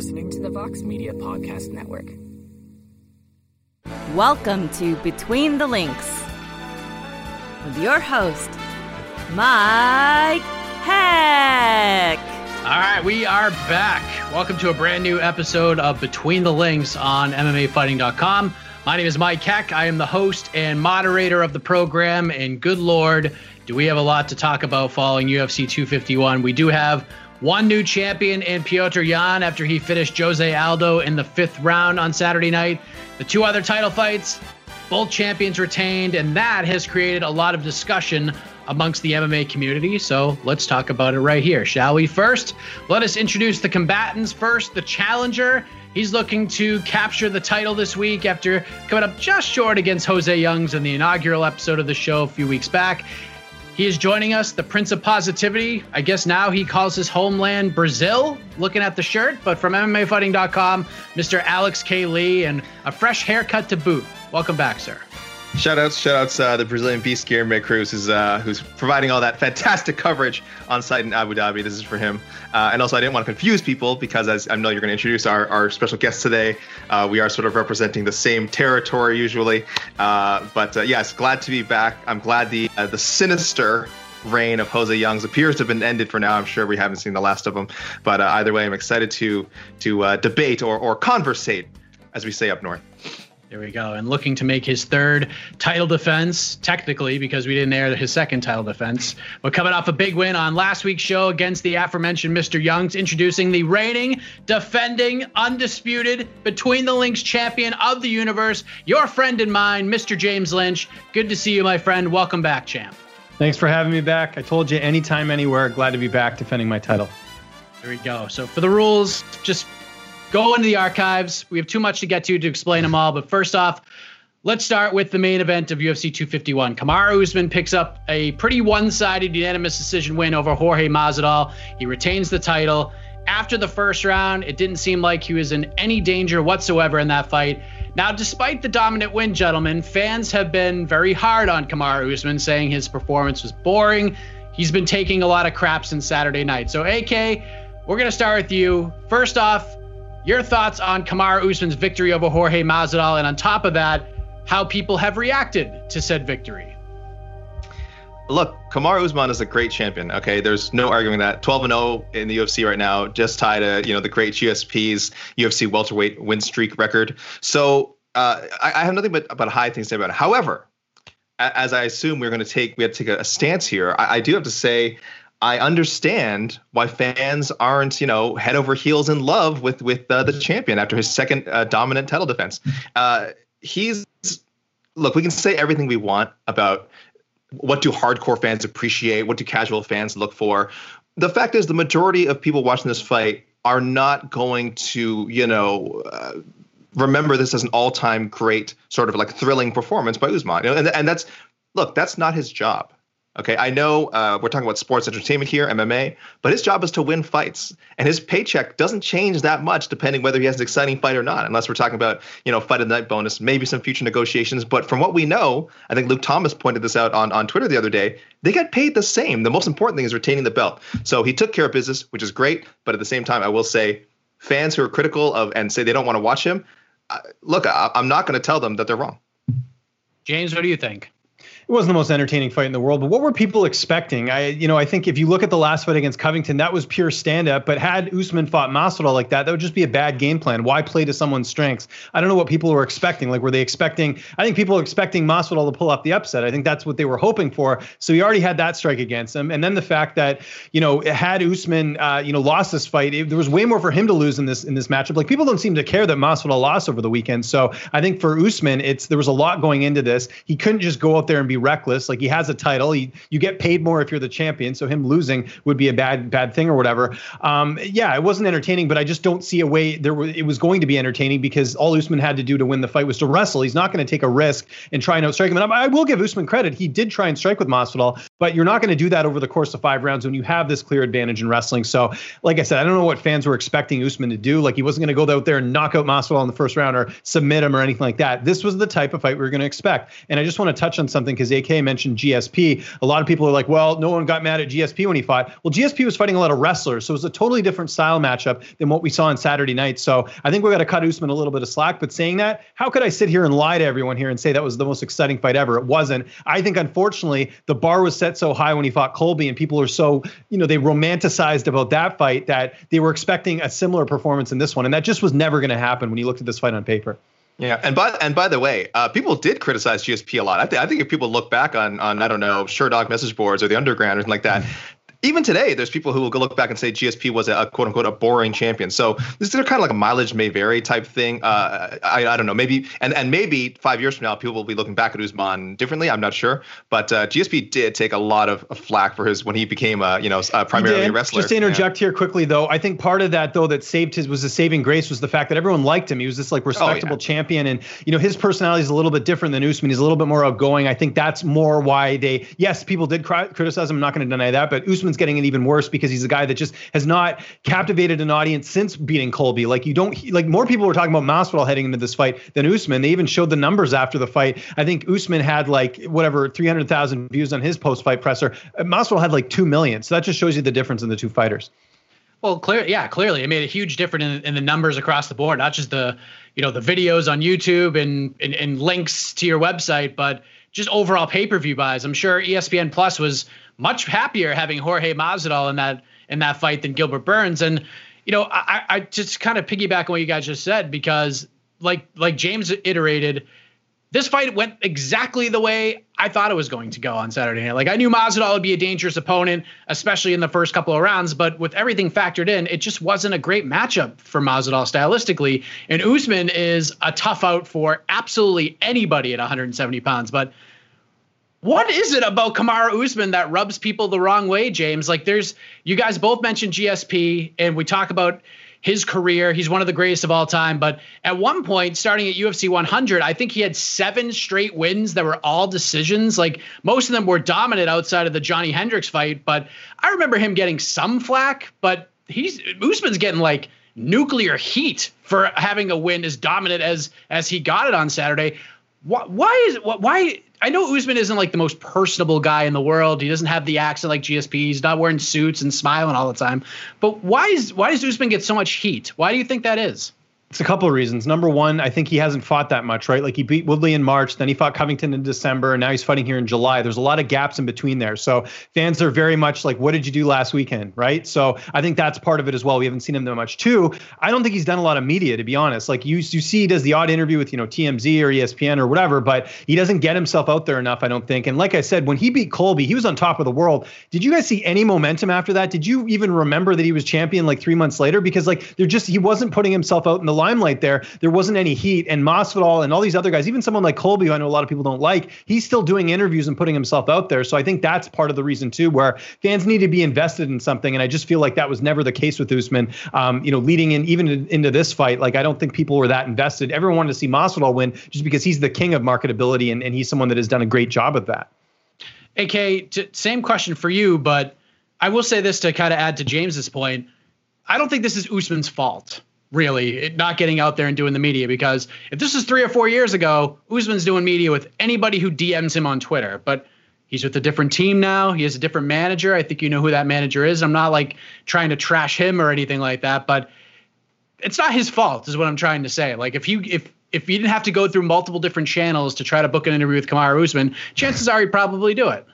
listening to the Vox Media Podcast Network. Welcome to Between the Links with your host, Mike Heck. All right, we are back. Welcome to a brand new episode of Between the Links on MMAfighting.com. My name is Mike Heck. I am the host and moderator of the program. And good Lord, do we have a lot to talk about following UFC 251? We do have one new champion in Petr Yan after he finished Jose Aldo in the fifth round on Saturday night. The two other title fights, both champions retained, and that has created a lot of discussion amongst the MMA community. So let's talk about it right here, shall we? First, let us introduce the combatants. First, the challenger. He's looking to capture the title this week after coming up just short against Jose Youngs in the inaugural episode of the show a few weeks back. He is joining us, the Prince of Positivity. I guess now he calls his homeland Brazil, looking at the shirt, but from MMAfighting.com, Mr. Alex K. Lee, and a fresh haircut to boot. Welcome back, sir. Shoutouts, shoutouts, uh, the Brazilian Beast Guilherme Cruz is uh, who's providing all that fantastic coverage on site in Abu Dhabi. This is for him. Uh, and also, I didn't want to confuse people because, as I know you're going to introduce our, our special guest today, uh, we are sort of representing the same territory usually. Uh, but uh, yes, glad to be back. I'm glad the the sinister reign of Jose Youngs appears to have been ended for now. I'm sure we haven't seen the last of them, but either way, I'm excited to to debate or or conversate, as we say up north. There we go. And looking to make his third title defense, technically, because we didn't air his second title defense. But coming off a big win on last week's show against the aforementioned Mr. Youngs, introducing the reigning, defending, undisputed, between the links champion of the universe, your friend and mine, Mr. James Lynch. Good to see you, my friend. Welcome back, champ. Thanks for having me back. I told you anytime, anywhere. Glad to be back defending my title. There we go. So for the rules, just go into the archives. We have too much to get to to explain them all. But first off, let's start with the main event of UFC 251. Kamaru Usman picks up a pretty one-sided unanimous decision win over Jorge Masvidal. He retains the title. After the first round, it didn't seem like he was in any danger whatsoever in that fight. Now, despite the dominant win, gentlemen, fans have been very hard on Kamaru Usman, saying his performance was boring. He's been taking a lot of crap since Saturday night. So, AK, we're going to start with you. First off, your thoughts on Kamaru Usman's victory over Jorge Masvidal, and on top of that, how people have reacted to said victory. Look, Kamaru Usman is a great champion. Okay, there's no arguing that. 12 and 0 in the UFC right now, just tied to you know the great GSP's UFC welterweight win streak record. So uh, I, I, have nothing but but high things to say about it. However, as I assume we're going to take we have to take a, a stance here. I, I do have to say I understand why fans aren't, you know, head over heels in love with with uh, the champion after his second uh, dominant title defense. Uh, he's look, we can say everything we want about what do hardcore fans appreciate, what do casual fans look for. The fact is, the majority of people watching this fight are not going to, you know. Uh, remember this as an all-time great sort of like thrilling performance by Usman, and, and that's look, that's not his job Okay, I know uh, we're talking about sports entertainment here, MMA, but his job is to win fights, and his paycheck doesn't change that much depending whether he has an exciting fight or not. Unless we're talking about you know fight of the night bonus, maybe some future negotiations. But from what we know, I think Luke Thomas pointed this out on on Twitter the other day. They get paid the same. The most important thing is retaining the belt. So he took care of business, which is great. But at the same time, I will say, fans who are critical of and say they don't want to watch him, uh, look, I, I'm not going to tell them that they're wrong. James, what do you think? It wasn't the most entertaining fight in the world, but what were people expecting? I, you know, I think if you look at the last fight against Covington, that was pure stand-up. But had Usman fought Masvidal like that, that would just be a bad game plan. Why play to someone's strengths? I don't know what people were expecting. Like, were they expecting? I think people were expecting Masvidal to pull off the upset. I think that's what they were hoping for. So he already had that strike against him, and then the fact that you know had Usman, uh, you know, lost this fight, it, there was way more for him to lose in this in this matchup. Like people don't seem to care that Masvidal lost over the weekend. So I think for Usman, it's there was a lot going into this. He couldn't just go out there and be reckless. Like he has a title. He you get paid more if you're the champion. So him losing would be a bad bad thing or whatever. Um, yeah, it wasn't entertaining, but I just don't see a way there. It was going to be entertaining because all Usman had to do to win the fight was to wrestle. He's not going to take a risk and try and outstrike him. And I, I will give Usman credit. He did try and strike with Masvidal, but you're not going to do that over the course of five rounds when you have this clear advantage in wrestling. So, like I said, I don't know what fans were expecting Usman to do. Like he wasn't going to go out there and knock out Masvidal in the first round or submit him or anything like that. This was the type of fight we were going to expect. And I just want to touch on something because AK mentioned GSP. A lot of people are like, well, no one got mad at GSP when he fought. Well, GSP was fighting a lot of wrestlers, so it was a totally different style matchup than what we saw on Saturday night. So I think we got to cut Usman a little bit of slack. But saying that, how could I sit here and lie to everyone here and say that was the most exciting fight ever? It wasn't. I think unfortunately the bar was set so high when he fought Colby, and people are so you know they romanticized about that fight that they were expecting a similar performance in this one, and that just was never going to happen when you looked at this fight on paper. Yeah, and by and by the way, uh, people did criticize GSP a lot. I, th- I think if people look back on on I don't know Sherdog message boards or the Underground or something like that, even today, there's people who will go look back and say GSP was a, quote unquote a boring champion. So this is kind of like a mileage may vary type thing. Uh, I, I don't know. Maybe and and maybe five years from now, people will be looking back at Usman differently. I'm not sure. But uh, GSP did take a lot of, of, flack for his when he became a you know a primarily a wrestler. Just to interject yeah. here quickly though, I think part of that though that saved his was the saving grace was the fact that everyone liked him. He was this like respectable oh, yeah. champion, and you know his personality is a little bit different than Usman. He's a little bit more outgoing. I think that's more why they yes people did cry, criticize him. I'm not going to deny that, but Usman's getting it even worse because he's a guy that just has not captivated an audience since beating Colby. Like you don't like more people were talking about Masvidal heading into this fight than Usman. They even showed the numbers after the fight. I think Usman had like whatever 300,000 views on his post-fight presser. Uh, Masvidal had like 2 million. So that just shows you the difference in the two fighters. Well, clear, yeah, clearly, it made a huge difference in, in, the numbers across the board, not just the, you know, the videos on YouTube and, and, and links to your website, but just overall pay per view buys. I'm sure ESPN Plus was much happier having Jorge Masvidal in that in that fight than Gilbert Burns. And you know, I, I just kind of piggyback on what you guys just said because like like James iterated, this fight went exactly the way I thought it was going to go on Saturday night. Like I knew Masvidal would be a dangerous opponent, especially in the first couple of rounds. But with everything factored in, it just wasn't a great matchup for Masvidal stylistically. And Usman is a tough out for absolutely anybody at 170 pounds. But what is it about Kamaru Usman that rubs people the wrong way, James? Like, there's you guys both mentioned GSP, and we talk about his career. He's one of the greatest of all time. But at one point, starting at UFC 100, I think he had seven straight wins that were all decisions. Like most of them were dominant outside of the Johnny Hendricks fight. But I remember him getting some flack. But he's Usman's getting like nuclear heat for having a win as dominant as as he got it on Saturday. Why, why is why I know Usman isn't like the most personable guy in the world. He doesn't have the accent like GSP. He's not wearing suits and smiling all the time. But why is why does Usman get so much heat? Why do you think that is? It's a couple of reasons. Number one, I think he hasn't fought that much, right? Like he beat Woodley in March, then he fought Covington in December, and now he's fighting here in July. There's a lot of gaps in between there. So fans are very much like, what did you do last weekend, right? So I think that's part of it as well. We haven't seen him that much. Two, I don't think he's done a lot of media, to be honest. Like you, you see, he does the odd interview with you know TMZ or ESPN or whatever, but he doesn't get himself out there enough, I don't think. And like I said, when he beat Colby, he was on top of the world. Did you guys see any momentum after that? Did you even remember that he was champion like three months later? Because like they're just he wasn't putting himself out in the limelight there there wasn't any heat. And Masvidal and all these other guys, even someone like Colby, who I know a lot of people don't like, he's still doing interviews and putting himself out there. So I think that's part of the reason too, where fans need to be invested in something. And I just feel like that was never the case with Usman. Um, you know, leading in even into this fight, like I don't think people were that invested. Everyone wanted to see Masvidal win just because he's the king of marketability and, and he's someone that has done a great job of that. AK, t- same question for you, but I will say this to kind of add to James's point. I don't think this is Usman's fault really not getting out there and doing the media because if this is three or four years ago, Usman's doing media with anybody who DMs him on Twitter. But he's with a different team now. He has a different manager. I think you know who that manager is. I'm not like trying to trash him or anything like that, but it's not his fault, is what I'm trying to say. Like if you if if you didn't have to go through multiple different channels to try to book an interview with Kamaru Usman, chances are he'd probably do it.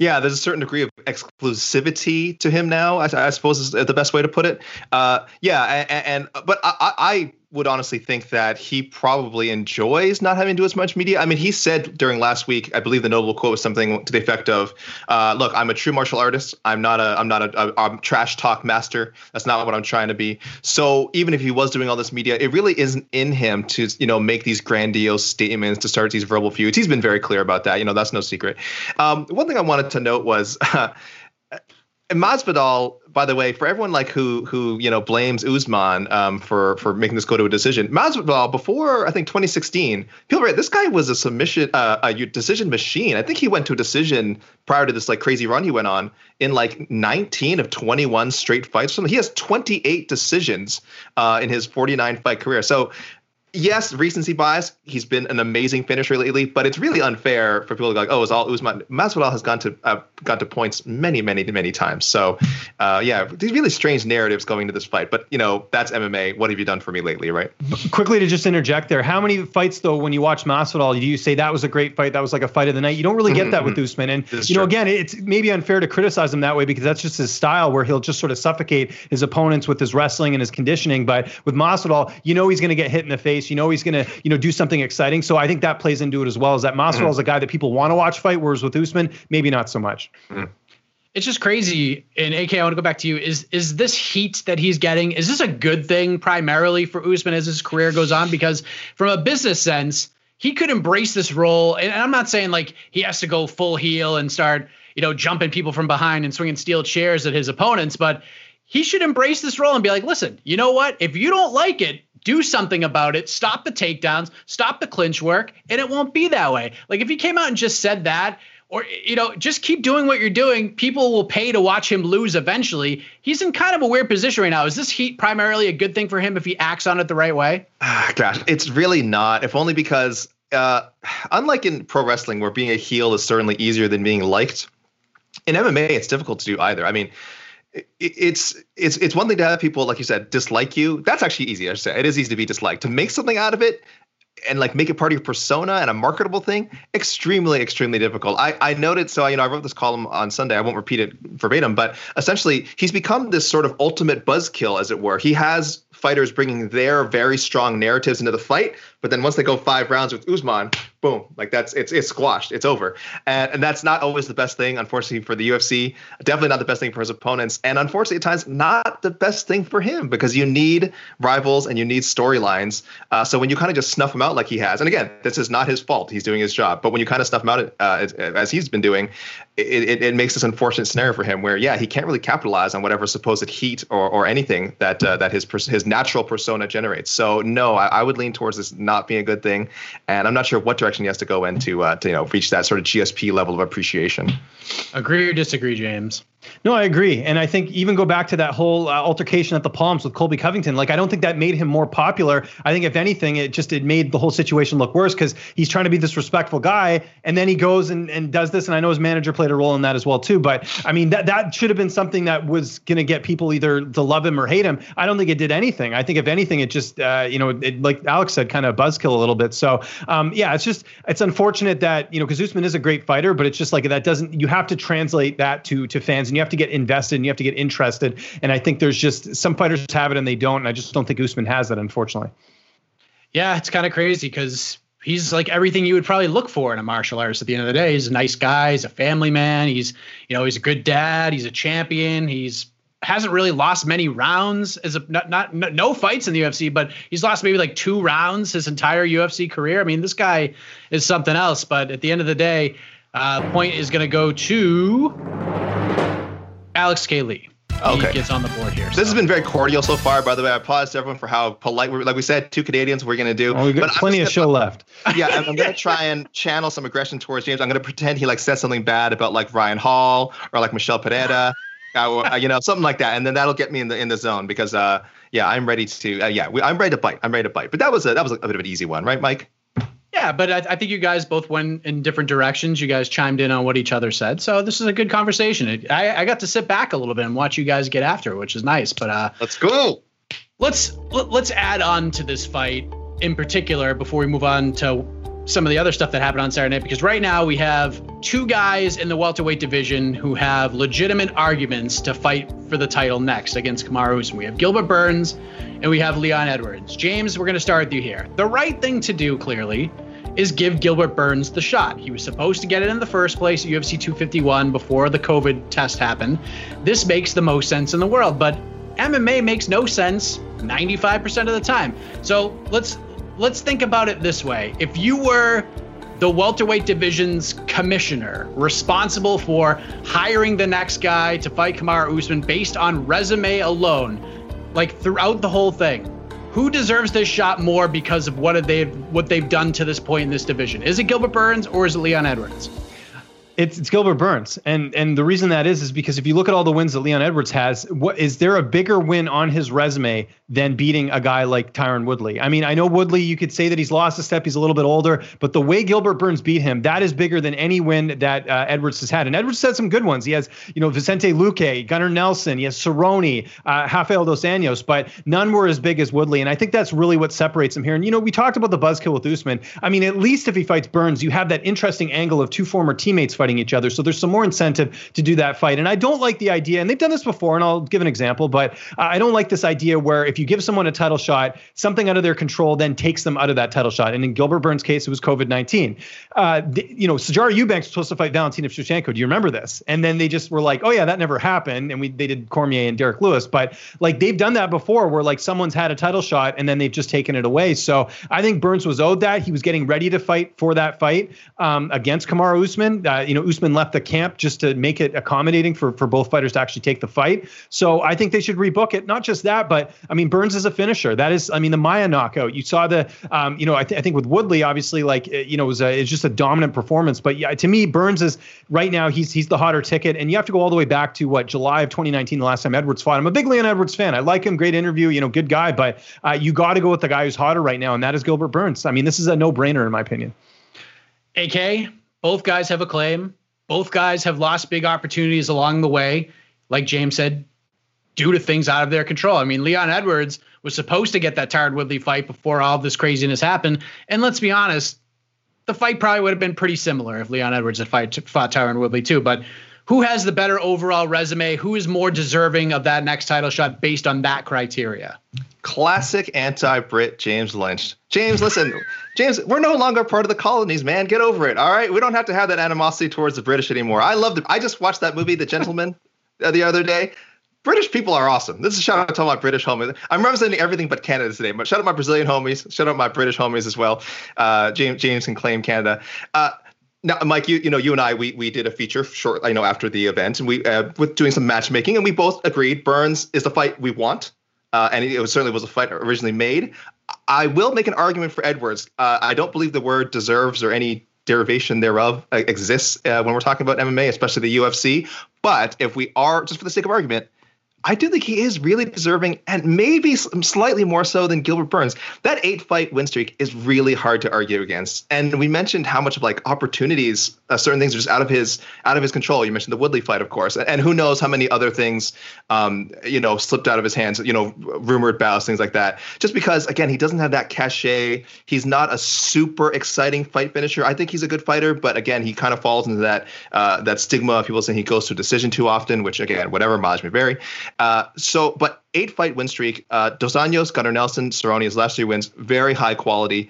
Yeah, there's a certain degree of exclusivity to him now. I, I suppose is the best way to put it. Uh, yeah, and, and but I, I would honestly think that he probably enjoys not having to do as much media. I mean, he said during last week, I believe the notable quote was something to the effect of, uh, "Look, I'm a true martial artist. I'm not a I'm not a, a trash talk master. That's not what I'm trying to be." So even if he was doing all this media, it really isn't in him to you know make these grandiose statements to start these verbal feuds. He's been very clear about that. You know, that's no secret. Um, one thing I wanted to note was. Masvidal, by the way, for everyone like who who you know blames Usman um, for for making this go to a decision, Masvidal before I think 2016, people right, this guy was a submission uh, a decision machine. I think he went to a decision prior to this like crazy run he went on in like 19 of 21 straight fights. He has 28 decisions uh, in his 49 fight career. So yes, recency bias. He's been an amazing finisher lately, but it's really unfair for people to go like, oh, it's all Usman. Masvidal has gone to uh, got to points many, many, many times. So, uh, yeah, these really strange narratives going into this fight. But you know, that's MMA. What have you done for me lately, right? Quickly to just interject there, how many fights though, when you watch Masvidal, do you say that was a great fight? That was like a fight of the night. You don't really get that with mm-hmm. Usman, and you know, true. again, it's maybe unfair to criticize him that way because that's just his style, where he'll just sort of suffocate his opponents with his wrestling and his conditioning. But with Masvidal, you know, he's going to get hit in the face. You know, he's going to you know do something exciting. So I think that plays into it as well. Is that Masvidal mm-hmm. is a guy that people want to watch fight, whereas with Usman, maybe not so much. Mm. It's just crazy. And AK, I want to go back to you. Is is this heat that he's getting? Is this a good thing primarily for Usman as his career goes on? Because from a business sense, he could embrace this role. And I'm not saying like he has to go full heel and start, you know, jumping people from behind and swinging steel chairs at his opponents, but he should embrace this role and be like, listen, you know what? If you don't like it, do something about it. Stop the takedowns, stop the clinch work, and it won't be that way. Like if he came out and just said that, or you know just keep doing what you're doing people will pay to watch him lose eventually he's in kind of a weird position right now is this heat primarily a good thing for him if he acts on it the right way gosh it's really not if only because uh, unlike in pro wrestling where being a heel is certainly easier than being liked in mma it's difficult to do either i mean it's it's it's one thing to have people like you said dislike you. That's actually easy i say. It is easy to be disliked. To make something out of it and like make it part of your persona and a marketable thing extremely extremely difficult. I i noted so you know i wrote this column on sunday. I won't repeat it verbatim but essentially he's become this sort of ultimate buzzkill as it were. He has fighters bringing their very strong narratives into the fight but then once they go five rounds with Usman, boom, like that's it's it's squashed, it's over, and and that's not always the best thing, unfortunately for the UFC. Definitely not the best thing for his opponents, and unfortunately at times not the best thing for him because you need rivals and you need storylines. Uh, so when you kind of just snuff him out like he has, and again, this is not his fault; he's doing his job. But when you kind of snuff him out uh, as, as, he's been doing, it, it, it, makes this unfortunate scenario for him where yeah, he can't really capitalize on whatever supposed heat or, or anything that uh, that his his natural persona generates. So no, I, I would lean towards this being a good thing. And I'm not sure what direction he has to go in to, uh, to you know reach that sort of GSP level of appreciation. Agree or disagree, James? No, I agree, and I think even go back to that whole uh, altercation at the Palms with Colby Covington. Like, I don't think that made him more popular. I think if anything, it just it made the whole situation look worse because he's trying to be this respectful guy, and then he goes and, and does this. And I know his manager played a role in that as well too. But I mean, that that should have been something that was going to get people either to love him or hate him. I don't think it did anything. I think if anything, it just uh, you know, it, like Alex said, kind of buzzkill a little bit. So um, yeah, it's just it's unfortunate that you know because Usman is a great fighter, but it's just like that doesn't you have to translate that to to fans and you have to get invested and you have to get interested. And I think there's just some fighters have it and they don't. And I just don't think Usman has that, unfortunately. Yeah, it's kind of crazy because he's like everything you would probably look for in a martial artist at the end of the day. He's a nice guy, he's a family man, he's you know, he's a good dad, he's a champion, he's hasn't really lost many rounds as a not, not no fights in the UFC, but he's lost maybe like two rounds his entire UFC career. I mean, this guy is something else. But at the end of the day, uh, point is going to go to Alex K. Lee. Okay. He gets on the board here. So. This has been very cordial so far, by the way. I apologize to everyone for how polite, we're, like we said, two Canadians we're going to do. Oh, we got but plenty of show left. Yeah, I'm, I'm going to try and channel some aggression towards James. I'm going to pretend he like said something bad about like Ryan Hall or like Michel Pereira. uh, you know, something like that, and then that'll get me in the in the zone because, uh, yeah, I'm ready to, uh, yeah, we, I'm ready to bite. I'm ready to bite. But that was a that was a bit of an easy one, right, Mike? Yeah, but I, I, think you guys both went in different directions. You guys chimed in on what each other said, so this is a good conversation. I, I got to sit back a little bit and watch you guys get after, it, which is nice. But uh, let's go. Let's let, us let us add on to this fight in particular before we move on to some of the other stuff that happened on Saturday night because right now we have two guys in the welterweight division who have legitimate arguments to fight for the title next against Kamaru Usman. We have Gilbert Burns and we have Leon Edwards. James, we're going to start with you here. The right thing to do, clearly, is give Gilbert Burns the shot. He was supposed to get it in the first place at UFC 251 before the COVID test happened. This makes the most sense in the world, but MMA makes no sense 95% of the time. So let's let's think about it this way. If you were the welterweight division's commissioner, responsible for hiring the next guy to fight Kamaru Usman based on resume alone, like throughout the whole thing, who deserves this shot more because of what they've what they've done to this point in this division? Is it Gilbert Burns or is it Leon Edwards? It's, it's Gilbert Burns, and and the reason that is is because if you look at all the wins that Leon Edwards has, what is there a bigger win on his resume than beating a guy like Tyron Woodley? I mean, I know Woodley, you could say that he's lost a step, he's a little bit older, but the way Gilbert Burns beat him, that is bigger than any win that uh, Edwards has had. And Edwards had some good ones. He has, you know, Vicente Luque, Gunnar Nelson, he has Cerrone, uh, Rafael dos Anjos, but none were as big as Woodley. And I think that's really what separates him here. And you know, we talked about the buzzkill with Usman. I mean, at least if he fights Burns, you have that interesting angle of two former teammates fighting each other. So there's some more incentive to do that fight. And I don't like the idea, and they've done this before, and I'll give an example, but I don't like this idea where if you give someone a title shot, something out of their control then takes them out of that title shot. And in Gilbert Burns' case, it was COVID 19. Uh, you know, Sijara Eubanks was supposed to fight Valentina Shevchenko. Do you remember this? And then they just were like, oh, yeah, that never happened. And we they did Cormier and Derrick Lewis. But like they've done that before where like someone's had a title shot and then they've just taken it away. So I think Burns was owed that. He was getting ready to fight for that fight um, against Kamaru Usman. Uh, you know, Usman left the camp just to make it accommodating for, for both fighters to actually take the fight. So I think they should rebook it. Not just that, but I mean, Burns is a finisher. That is, I mean, the Maia knockout. You saw the, um, you know, I, th- I think with Woodley, obviously, like, you know, it was, a, it's just a dominant performance. But yeah, to me, Burns is right now, he's he's the hotter ticket. And you have to go all the way back to what, July of 2019, the last time Edwards fought. I'm a big Leon Edwards fan. I like him. Great interview, you know, good guy. But uh, you got to go with the guy who's hotter right now, and that is Gilbert Burns. I mean, this is a no brainer, in my opinion. AK, both guys have a claim. Both guys have lost big opportunities along the way. Like James said, due to things out of their control. I mean, Leon Edwards was supposed to get that Tyron Woodley fight before all this craziness happened. And let's be honest, the fight probably would have been pretty similar if Leon Edwards had fight, fought Tyron Woodley too. But who has the better overall resume? Who is more deserving of that next title shot based on that criteria? Classic anti-Brit James Lynch. James, listen, James, we're no longer part of the colonies, man. Get over it. All right, we don't have to have that animosity towards the British anymore. I loved it. I just watched that movie, The Gentleman, the other day. British people are awesome. This is a shout out to all my British homies. I'm representing everything but Canada today, but shout out my Brazilian homies. Shout out my British homies as well. Uh, James James can claim Canada. Uh, now, Mike, you you know you and I we we did a feature short I know after the event and we uh, with doing some matchmaking and we both agreed Burns is the fight we want, uh, and it, was, certainly was a fight originally made. I will make an argument for Edwards. Uh, I don't believe the word deserves or any derivation thereof uh, exists uh, when we're talking about MMA, especially the UFC. But if we are just for the sake of argument, I do think he is really deserving, and maybe slightly more so than Gilbert Burns. That eight fight win streak is really hard to argue against. And we mentioned how much of like opportunities, uh, certain things are just out of his out of his control. You mentioned the Woodley fight, of course, and who knows how many other things, um, you know, slipped out of his hands. You know, rumored bouts, things like that. Just because, again, he doesn't have that cachet. He's not a super exciting fight finisher. I think he's a good fighter, but again, he kind of falls into that uh, that stigma of people saying he goes to a decision too often. Which again, whatever, may vary. Uh, so, but eight fight win streak. Uh, Dos Anjos, Gunnar Nelson, Cerrone, his last three wins, very high quality.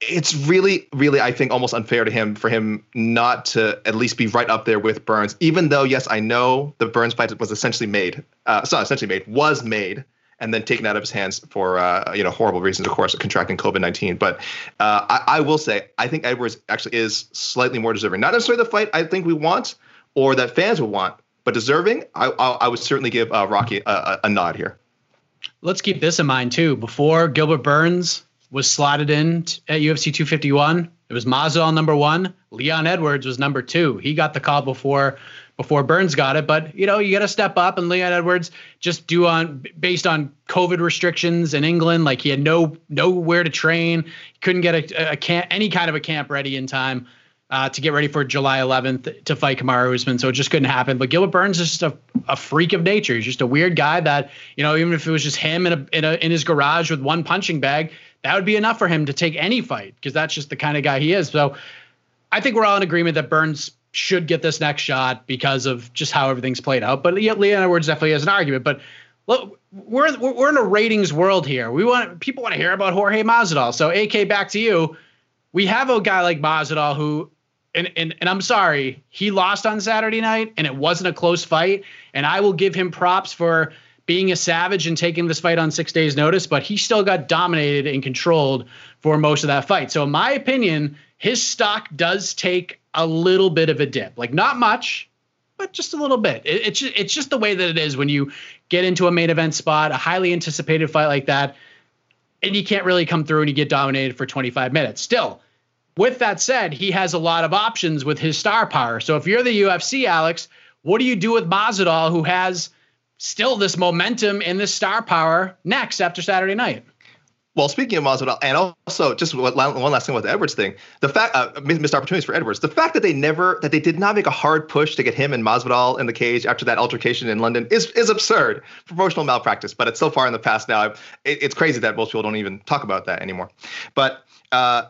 It's really, really, I think, almost unfair to him for him not to at least be right up there with Burns. Even though, yes, I know the Burns fight was essentially made. Uh, essentially made, was made and then taken out of his hands for uh, you know horrible reasons, of course, contracting COVID nineteen. But uh, I, I, will say, I think Edwards actually is slightly more deserving. Not necessarily the fight I think we want or that fans would want, but deserving, I, I, I would certainly give uh, Rocky a, a, nod here. Let's keep this in mind too. Before Gilbert Burns was slotted in at UFC 251, it was Masvidal number one. Leon Edwards was number two. He got the call before before Burns got it. But you know, you got to step up, and Leon Edwards just do on based on COVID restrictions in England. Like he had no nowhere to train, couldn't get a, a camp, any kind of a camp ready in time uh, to get ready for July 11th to fight Kamaru Usman. So it just couldn't happen. But Gilbert Burns is just a, a freak of nature. He's just a weird guy that, you know, even if it was just him in a, in, a, in his garage with one punching bag, that would be enough for him to take any fight because that's just the kind of guy he is. So I think we're all in agreement that Burns should get this next shot because of just how everything's played out. But yeah, Leon Edwards definitely has an argument. But look, we're we're in a ratings world here. We want people want to hear about Jorge Masvidal. So AK, back to you. We have a guy like Masvidal who, and and and I'm sorry, he lost on Saturday night, and it wasn't a close fight. And I will give him props for being a savage and taking this fight on six days' notice. But he still got dominated and controlled for most of that fight. So in my opinion, his stock does take a little bit of a dip, like not much, but just a little bit. It, it's just, it's just the way that it is when you get into a main event spot, a highly anticipated fight like that, and you can't really come through and you get dominated for 25 minutes. Still, with that said, he has a lot of options with his star power. So if you're the UFC, Alex, what do you do with Masvidal, who has still this momentum and this star power next after Saturday night? Well, speaking of Masvidal, and also just one last thing about the Edwards thing, the fact uh, missed opportunities for Edwards. The fact that they never that they did not make a hard push to get him and Masvidal in the cage after that altercation in London is is absurd, promotional malpractice. But it's so far in the past now. It, it's crazy that most people don't even talk about that anymore. But uh,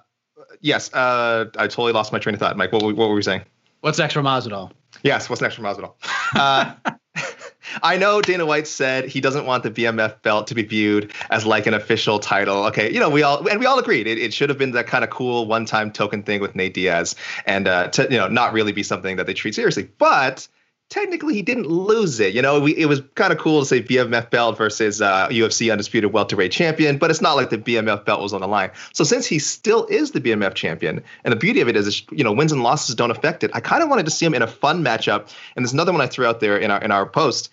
yes, uh, I totally lost my train of thought, Mike. What, what were we saying? What's next for Masvidal? Yes, what's next for Masvidal? Uh, I know Dana White said he doesn't want the BMF belt to be viewed as like an official title. Okay, you know we all and we all agreed it, it should have been that kind of cool one-time token thing with Nate Diaz, and uh, to you know not really be something that they treat seriously. But technically he didn't lose it. You know, we, it was kind of cool to say BMF belt versus uh, UFC undisputed welterweight champion, but it's not like the BMF belt was on the line. So since he still is the BMF champion, and the beauty of it is, you know, wins and losses don't affect it. I kind of wanted to see him in a fun matchup. And there's another one I threw out there in our in our post.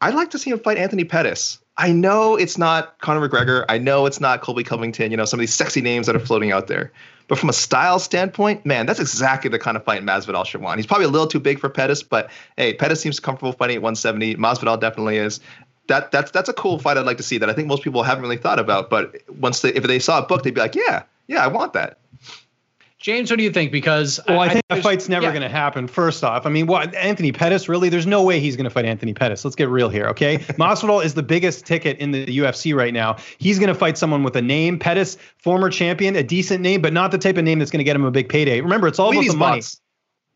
I'd like to see him fight Anthony Pettis. I know it's not Conor McGregor. I know it's not Colby Covington. You know, some of these sexy names that are floating out there. But from a style standpoint, man, that's exactly the kind of fight Masvidal should want. He's probably a little too big for Pettis, but hey, Pettis seems comfortable fighting at 170. Masvidal definitely is. That that's that's a cool fight I'd like to see that I think most people haven't really thought about. But once they if they saw a book, they'd be like, yeah, yeah, I want that. James, what do you think? Because well, I, I think the fight's never yeah. going to happen. First off, I mean, what Anthony Pettis really? There's no way he's going to fight Anthony Pettis. Let's get real here, okay? Masvidal is the biggest ticket in the UFC right now. He's going to fight someone with a name. Pettis, former champion, a decent name, but not the type of name that's going to get him a big payday. Remember, it's all Wheaties about the money. Box.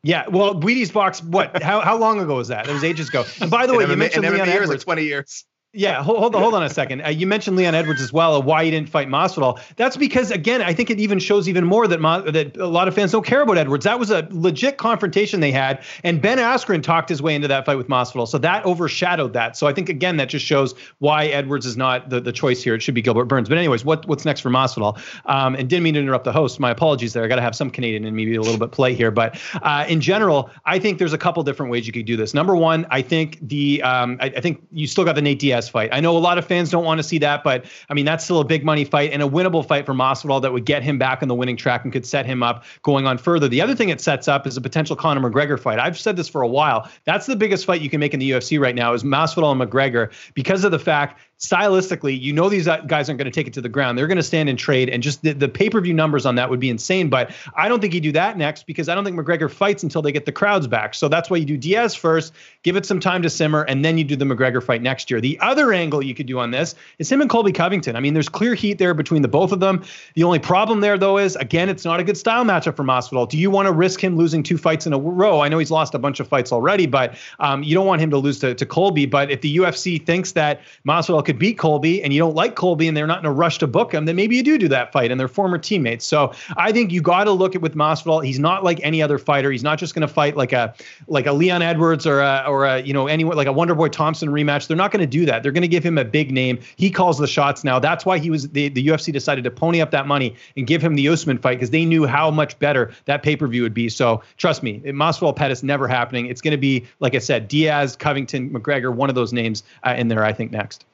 Yeah, well, Wheaties box. What? how how long ago was that? That was ages ago. And by the way, you mentioned Leon Edwards. Twenty years. Yeah, hold, hold on, hold on a second. Uh, you mentioned Leon Edwards as well. why he didn't fight Masvidal. That's because again, I think it even shows even more that Ma- that a lot of fans don't care about Edwards. That was a legit confrontation they had, and Ben Askren talked his way into that fight with Masvidal, so that overshadowed that. So I think again that just shows why Edwards is not the, the choice here. It should be Gilbert Burns. But anyways, what what's next for Masvidal? Um, and didn't mean to interrupt the host. My apologies there. I got to have some Canadian and maybe a little bit play here, but uh, in general, I think there's a couple different ways you could do this. Number one, I think the um, I, I think you still got the Nate Diaz fight. I know a lot of fans don't want to see that, but I mean that's still a big money fight and a winnable fight for Masvidal that would get him back on the winning track and could set him up going on further. The other thing it sets up is a potential Conor McGregor fight. I've said this for a while. That's the biggest fight you can make in the UFC right now is Masvidal and McGregor because of the fact stylistically, you know these guys aren't going to take it to the ground. They're going to stand and trade, and just the, the pay per view numbers on that would be insane. But I don't think you do that next because I don't think McGregor fights until they get the crowds back. So that's why you do Diaz first, give it some time to simmer, and then you do the McGregor fight next year. The other angle you could do on this is him and Colby Covington. I mean, there's clear heat there between the both of them. The only problem there, though, is again, it's not a good style matchup for Masvidal. Do you want to risk him losing two fights in a row? I know he's lost a bunch of fights already, but um, you don't want him to lose to, to Colby. But if the UFC thinks that Masvidal could beat Colby, and you don't like Colby and they're not in a rush to book him, then maybe you do do that fight and they're former teammates. So I think you got to look at with Masvidal. He's not like any other fighter. He's not just going to fight like a like a Leon Edwards or a, or a you know anyone like a Wonderboy Thompson rematch. They're not going to do that. They're going to give him a big name. He calls the shots now. That's why he was the, the UFC decided to pony up that money and give him the Usman fight because they knew how much better that pay per view would be. So trust me, Masvidal Pettis never happening. It's going to be like I said, Diaz, Covington, McGregor, one of those names uh, in there. I think next.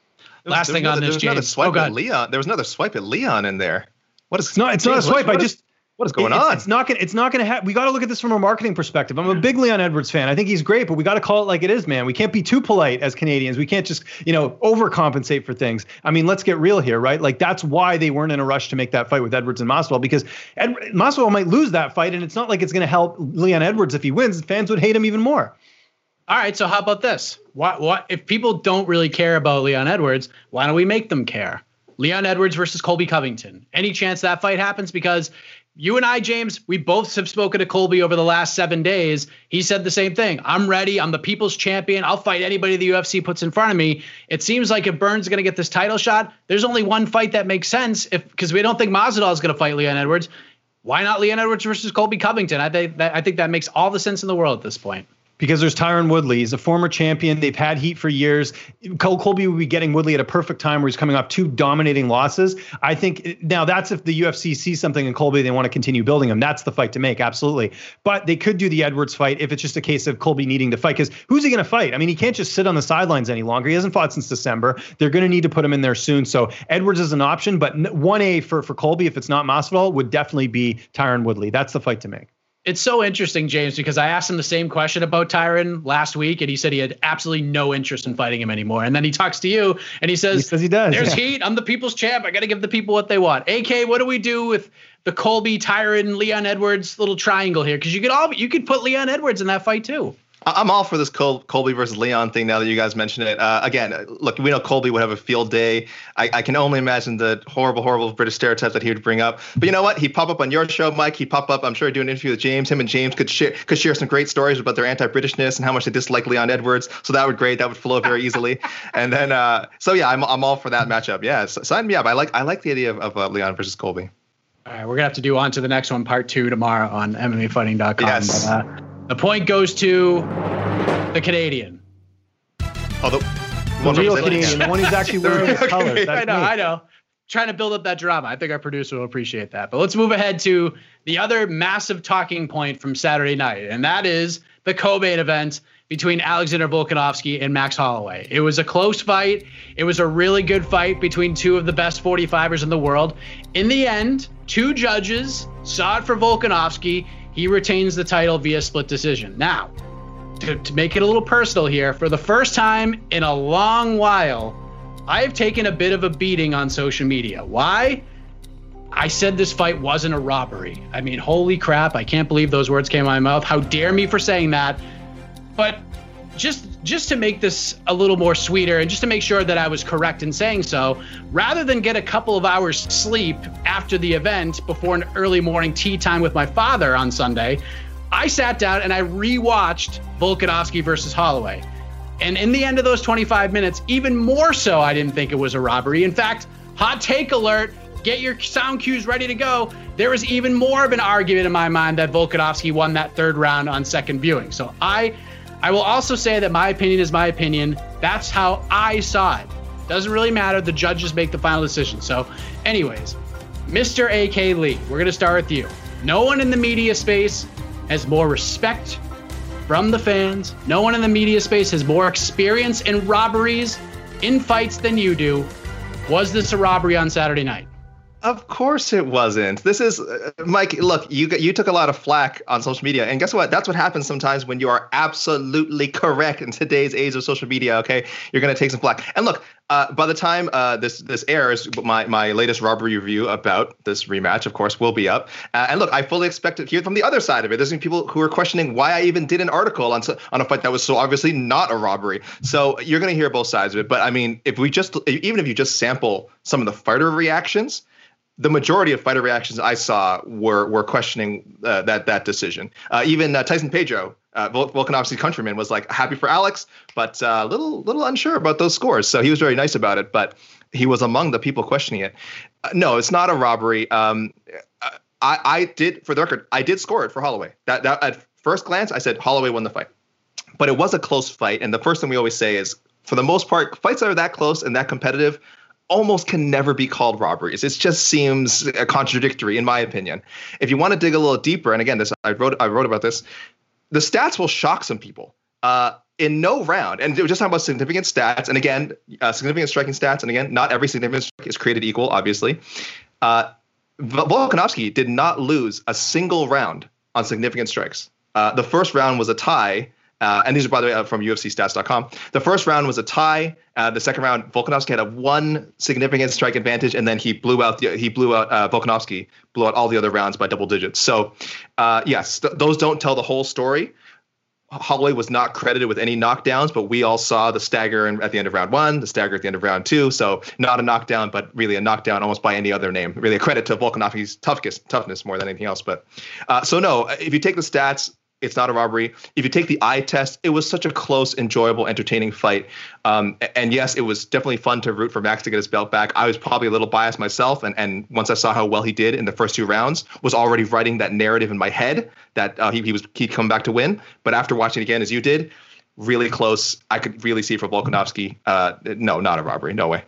Last thing on this, James. Swipe oh, at Leon. There was another swipe at Leon in there. What is? It's not. It's James, not a swipe. What, I just. What is going it's, on? It's not gonna. It's not gonna have. We got to look at this from a marketing perspective. I'm a big Leon Edwards fan. I think he's great, but we got to call it like it is, man. We can't be too polite as Canadians. We can't just, you know, overcompensate for things. I mean, let's get real here, right? Like that's why they weren't in a rush to make that fight with Edwards and Masvidal because Ed, Masvidal might lose that fight, and it's not like it's gonna help Leon Edwards if he wins. Fans would hate him even more. All right, so how about this? What what if people don't really care about Leon Edwards, why don't we make them care? Leon Edwards versus Colby Covington. Any chance that fight happens? Because you and I, James, we both have spoken to Colby over the last seven days. He said the same thing. I'm ready. I'm the people's champion. I'll fight anybody the UFC puts in front of me. It seems like if Burns is going to get this title shot, there's only one fight that makes sense. If because we don't think Masvidal is going to fight Leon Edwards, why not Leon Edwards versus Colby Covington? I think that I think that makes all the sense in the world at this point because there's Tyron Woodley. He's a former champion. They've had heat for years. Cole Colby would be getting Woodley at a perfect time where he's coming off two dominating losses. I think now that's if the UFC sees something in Colby, they want to continue building him. That's the fight to make, absolutely. But they could do the Edwards fight if it's just a case of Colby needing to fight. Because who's he going to fight? I mean, he can't just sit on the sidelines any longer. He hasn't fought since December. They're going to need to put him in there soon. So Edwards is an option, but 1A for, for Colby, if it's not Masvidal, would definitely be Tyron Woodley. That's the fight to make it's so interesting, James, because I asked him the same question about Tyron last week, and he said he had absolutely no interest in fighting him anymore. And then he talks to you, and he says, he, says he does. There's yeah. heat. I'm the people's champ. I got to give the people what they want. AK, what do we do with the Colby, Tyron, Leon Edwards little triangle here? Because you could all you could put Leon Edwards in that fight too. I'm all for this Col- Colby versus Leon thing now that you guys mentioned it. Uh, again, look, we know Colby would have a field day. I, I, can only imagine the horrible, horrible British stereotypes that he would bring up. But you know what? He'd pop up on your show, Mike. He'd pop up, I'm sure, do an interview with James. Him and James could share could share some great stories about their anti-Britishness and how much they dislike Leon Edwards. So that would great. That would flow very easily. and then, uh, so yeah, I'm, I'm all for that matchup. Yeah, so, sign me up. I like I like the idea of, of uh, Leon versus Colby. All right, we're gonna have to do on to the next one, part two, tomorrow on MMAfighting.com. Yes. But, uh, the point goes to the Canadian. Oh, the, the real Canadian, the one who's actually wearing his colors. I know, me. I know. Trying to build up that drama. I think our producer will appreciate that. But let's move ahead to the other massive talking point from Saturday night, and that is the co-main event between Alexander Volkanovski and Max Holloway. It was a close fight. It was a really good fight between two of the best 45ers in the world. In the end, two judges saw it for Volkanovski. He retains the title via split decision. Now, to, to make it a little personal here, for the first time in a long while, I've taken a bit of a beating on social media. Why? I said this fight wasn't a robbery. I mean, holy crap, I can't believe those words came out of my mouth. How dare me for saying that? But just just to make this a little more sweeter and just to make sure that I was correct in saying so, rather than get a couple of hours sleep after the event before an early morning tea time with my father on Sunday, I sat down and I rewatched Volkanovski versus Holloway. And in the end of those 25 minutes, even more so, I didn't think it was a robbery. In fact, hot take alert, get your sound cues ready to go. There was even more of an argument in my mind that Volkanovski won that third round on second viewing. So I I will also say that my opinion is my opinion. That's how I saw it. Doesn't really matter. The judges make the final decision. So, anyways, Mr. AK Lee, we're going to start with you. No one in the media space has more respect from the fans. No one in the media space has more experience in robberies, in fights than you do. Was this a robbery on Saturday night? Of course it wasn't. This is uh, Mike. Look, you you took a lot of flack on social media, and guess what? That's what happens sometimes when you are absolutely correct in today's age of social media. Okay, you're gonna take some flack. And look, uh, by the time uh, this this airs, my my latest robbery review about this rematch, of course, will be up. Uh, and look, I fully expect to hear from the other side of it. There's people who are questioning why I even did an article on on a fight that was so obviously not a robbery. So you're gonna hear both sides of it. But I mean, if we just even if you just sample some of the fighter reactions the majority of fighter reactions I saw were were questioning uh, that that decision. Uh, even uh, Tyson Pedro, uh, Volkanovski's countryman, was like happy for Alex, but a uh, little little unsure about those scores. So he was very nice about it, but he was among the people questioning it. Uh, no, it's not a robbery. Um, I, I did, for the record, I did score it for Holloway. That that at first glance, I said Holloway won the fight, but it was a close fight. And the first thing we always say is, for the most part, fights that are that close and that competitive almost can never be called robberies. It just seems contradictory, in my opinion. If you want to dig a little deeper, and again, this I wrote I wrote about this, the stats will shock some people. Uh, in no round, and we're just talking about significant stats, and again, uh, significant striking stats, and again, not every significant strike is created equal, obviously. Uh, Volkanovski did not lose a single round on significant strikes. Uh, the first round was a tie uh, and these are, by the way, uh, from UFCstats.com. The first round was a tie. Uh, the second round, Volkanovski had a one significant strike advantage, and then he blew out the he blew out uh, Volkanovski blew out all the other rounds by double digits. So, uh, yes, th- those don't tell the whole story. Holloway was not credited with any knockdowns, but we all saw the stagger at the end of round one, the stagger at the end of round two. So not a knockdown, but really a knockdown almost by any other name. Really a credit to Volkanovski's toughness, toughness more than anything else. But uh, so no, if you take the stats, it's not a robbery. If you take the eye test, it was such a close, enjoyable, entertaining fight. Um, and yes, it was definitely fun to root for Max to get his belt back. I was probably a little biased myself, and and once I saw how well he did in the first two rounds, was already writing that narrative in my head that uh, he he was he'd come back to win. But after watching it again, as you did, really close. I could really see for Volkanovski. Uh, no, not a robbery. No way.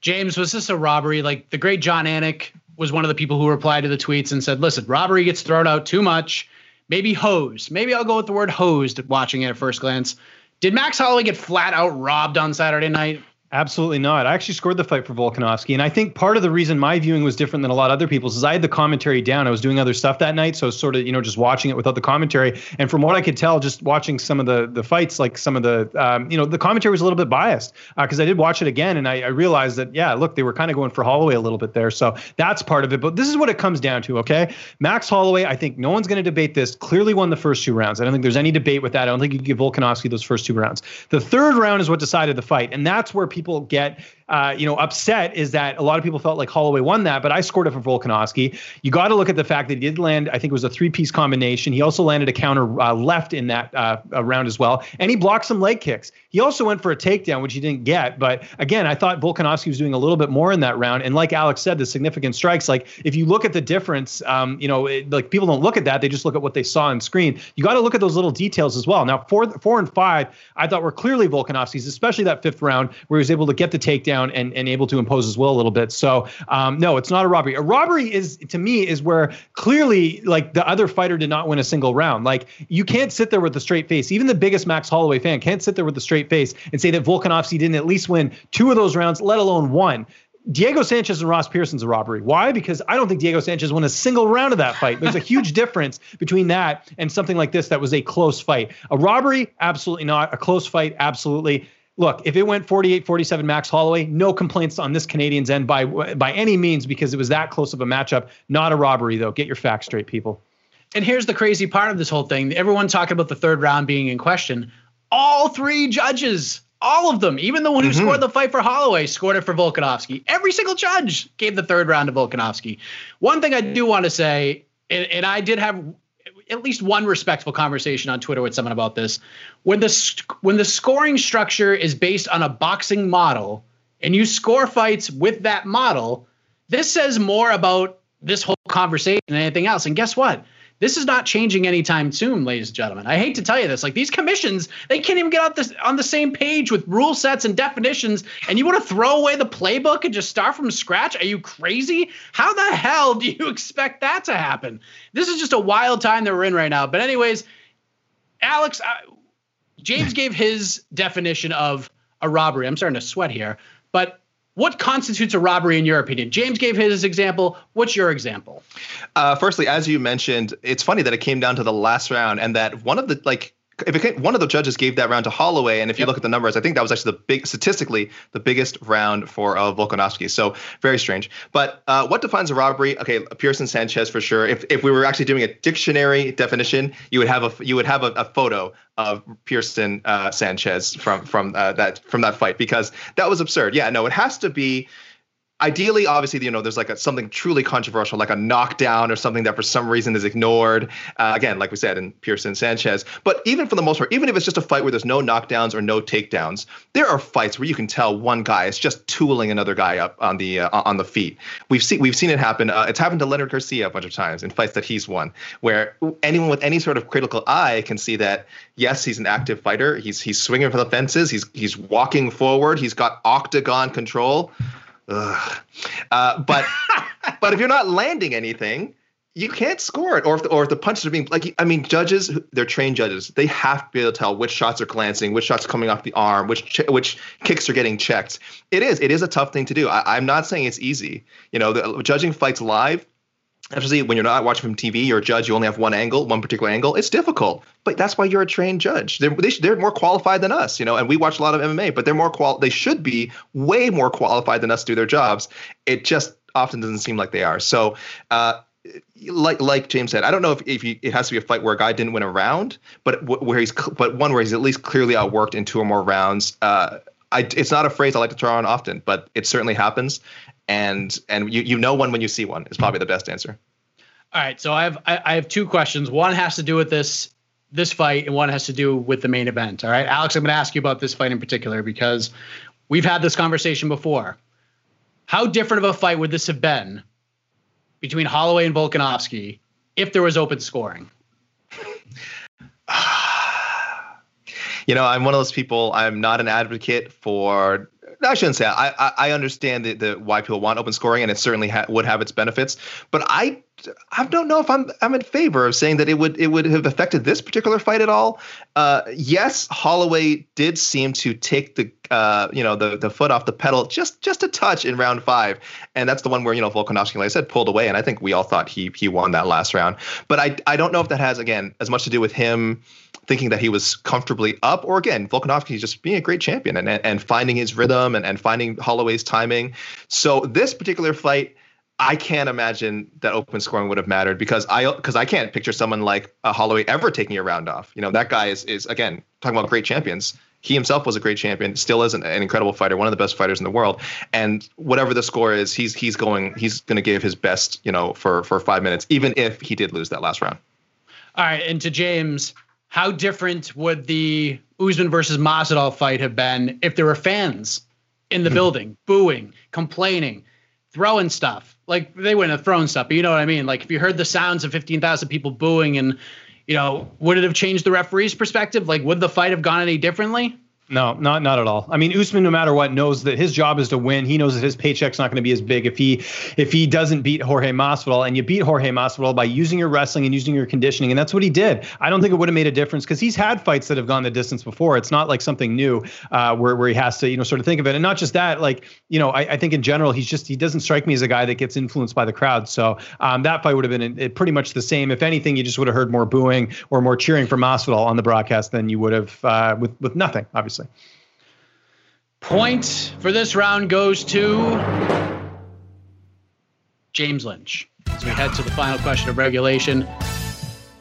James, was this a robbery? Like the great Jon Anik was one of the people who replied to the tweets and said, "Listen, robbery gets thrown out too much." Maybe hosed. Maybe I'll go with the word hosed watching it at first glance. Did Max Holloway get flat out robbed on Saturday night? Absolutely not. I actually scored the fight for Volkanovski, and I think part of the reason my viewing was different than a lot of other people's is I had the commentary down. I was doing other stuff that night, so sort of you know just watching it without the commentary. And from what I could tell, just watching some of the the fights, like some of the um, you know the commentary was a little bit biased because uh, I did watch it again, and I, I realized that yeah, look, they were kind of going for Holloway a little bit there. So that's part of it. But this is what it comes down to. Okay, Max Holloway, I think no one's going to debate this. Clearly won the first two rounds. I don't think there's any debate with that. I don't think you give Volkanovski those first two rounds. The third round is what decided the fight, and that's where people get uh, you know, upset is that a lot of people felt like Holloway won that, but I scored it for Volkanovski. You got to look at the fact that he did land, I think it was a three piece combination. He also landed a counter uh, left in that uh, round as well, and he blocked some leg kicks. He also went for a takedown, which he didn't get. But again, I thought Volkanovski was doing a little bit more in that round. And like Alex said, the significant strikes, like if you look at the difference, um, you know, it, like people don't look at that, they just look at what they saw on screen. You got to look at those little details as well. Now, four, four and five, I thought were clearly Volkanovski's, especially that fifth round where he was able to get the takedown and, and able to impose his will a little bit. So um, no, it's not a robbery. A robbery is to me is where clearly like the other fighter did not win a single round. Like you can't sit there with a straight face. Even the biggest Max Holloway fan can't sit there with a straight face and say that Volkanovski didn't at least win two of those rounds, let alone one. Diego Sanchez and Ross Pearson's a robbery. Why? Because I don't think Diego Sanchez won a single round of that fight. There's a huge difference between that and something like this that was a close fight. A robbery, absolutely not. A close fight, absolutely look, if it went 48 47 Max Holloway, no complaints on this Canadian's end by by any means because it was that close of a matchup. Not a robbery, though. Get your facts straight, people. And here's the crazy part of this whole thing everyone talking about the third round being in question. All three judges, all of them, even the one who mm-hmm. scored the fight for Holloway, scored it for Volkanovski. Every single judge gave the third round to Volkanovski. One thing I do want to say, and, and I did have at least one respectful conversation on Twitter with someone about this. When the when the scoring structure is based on a boxing model and you score fights with that model, this says more about this whole conversation than anything else. And guess what? This is not changing anytime soon, ladies and gentlemen. I hate to tell you this. Like these commissions, they can't even get out this on the same page with rule sets and definitions. And you want to throw away the playbook and just start from scratch? Are you crazy? How the hell do you expect that to happen? This is just a wild time that we're in right now. But anyways, Alex, uh, James gave his definition of a robbery. I'm starting to sweat here, but what constitutes a robbery in your opinion? James gave his example. What's your example? Uh, firstly, as you mentioned, it's funny that it came down to the last round and that one of the like it came, one of the judges gave that round to Holloway, and if you yep. look at the numbers, I think that was actually the big statistically the biggest round for uh, Volkanovski. So very strange. But uh, what defines a robbery? Okay, Pearson Sanchez for sure. If if we were actually doing a dictionary definition, you would have a you would have a, a photo of Pearson uh, Sanchez from from uh, that from that fight because that was absurd. Yeah, no, it has to be ideally obviously you know there's like a, something truly controversial like a knockdown or something that for some reason is ignored uh, again like we said in pearson sanchez. But even for the most part even if it's just a fight where there's no knockdowns or no takedowns there are fights where you can tell one guy is just tooling another guy up on the uh, on the feet. We've seen we've seen it happen uh, it's happened to leonard garcia a bunch of times in fights that he's won where anyone with any sort of critical eye can see that yes he's an active fighter he's he's swinging for the fences he's he's walking forward he's got octagon control uh, but but if you're not landing anything, you can't score it. Or if the, or if the punches are being like I mean, judges they're trained judges. They have to be able to tell which shots are glancing, which shots are coming off the arm, which ch- which kicks are getting checked. It is it is a tough thing to do. I, am not saying it's easy. You know, the, judging fights live especially when you're not watching from TV, you're a judge, you only have one angle, one particular angle. It's difficult, but that's why you're a trained judge. They're they, are more qualified than us, you know. And we watch a lot of MMA, but they're more qual. They should be way more qualified than us to do their jobs. It just often doesn't seem like they are. So. Uh, like like James said, I don't know if, if you, it has to be a fight where a guy didn't win a round, but where he's but one where he's at least clearly outworked in two or more rounds. Uh, I, it's not a phrase I like to throw on often, but it certainly happens, and and you you know one when you see one is probably the best answer. All right, so I have I, I have two questions. One has to do with this this fight, and one has to do with the main event. All right, Alex, I'm going to ask you about this fight in particular because we've had this conversation before. How different of a fight would this have been between Holloway and Volkanovski if there was open scoring? you know, I'm one of those people. I'm not an advocate for. I shouldn't say. I I, understand the, the why people want open scoring, and it certainly ha- would have its benefits. But I I don't know if I'm I'm in favor of saying that it would it would have affected this particular fight at all. Uh, yes, Holloway did seem to take the uh, you know the the foot off the pedal just just a touch in round five, and that's the one where you know Volkanovski, like I said, pulled away, and I think we all thought he he won that last round. But I I don't know if that has again as much to do with him thinking that he was comfortably up, or again, Volkanovski just being a great champion and and finding his rhythm and and finding Holloway's timing. So this particular fight I can't imagine that open scoring would have mattered because I because I can't picture someone like a Holloway ever taking a round off. You know, that guy is is again talking about great champions. He himself was a great champion, still is an, an incredible fighter, one of the best fighters in the world. And whatever the score is, he's he's going he's going to give his best, you know, for for five minutes, even if he did lose that last round. All right, and to James, how different would the Usman versus Masvidal fight have been if there were fans in the hmm. building, booing, complaining, throwing stuff? Like they wouldn't have thrown stuff, but you know what I mean. Like if you heard the sounds of fifteen thousand people booing, and you know, would it have changed the referee's perspective? Like, would the fight have gone any differently? No, not not at all. I mean, Usman, no matter what, knows that his job is to win. He knows that his paycheck's not going to be as big if he if he doesn't beat Jorge Masvidal. And you beat Jorge Masvidal by using your wrestling and using your conditioning, and that's what he did. I don't think it would have made a difference because he's had fights that have gone the distance before. It's not like something new uh, where where he has to you know sort of think of it. And not just that, like you know, I, I think in general he's just he doesn't strike me as a guy that gets influenced by the crowd. So um, that fight would have been pretty much the same. If anything, you just would have heard more booing or more cheering for Masvidal on the broadcast than you would have uh, with with nothing, obviously. Point for this round goes to James Lynch. As we head to the final question of regulation.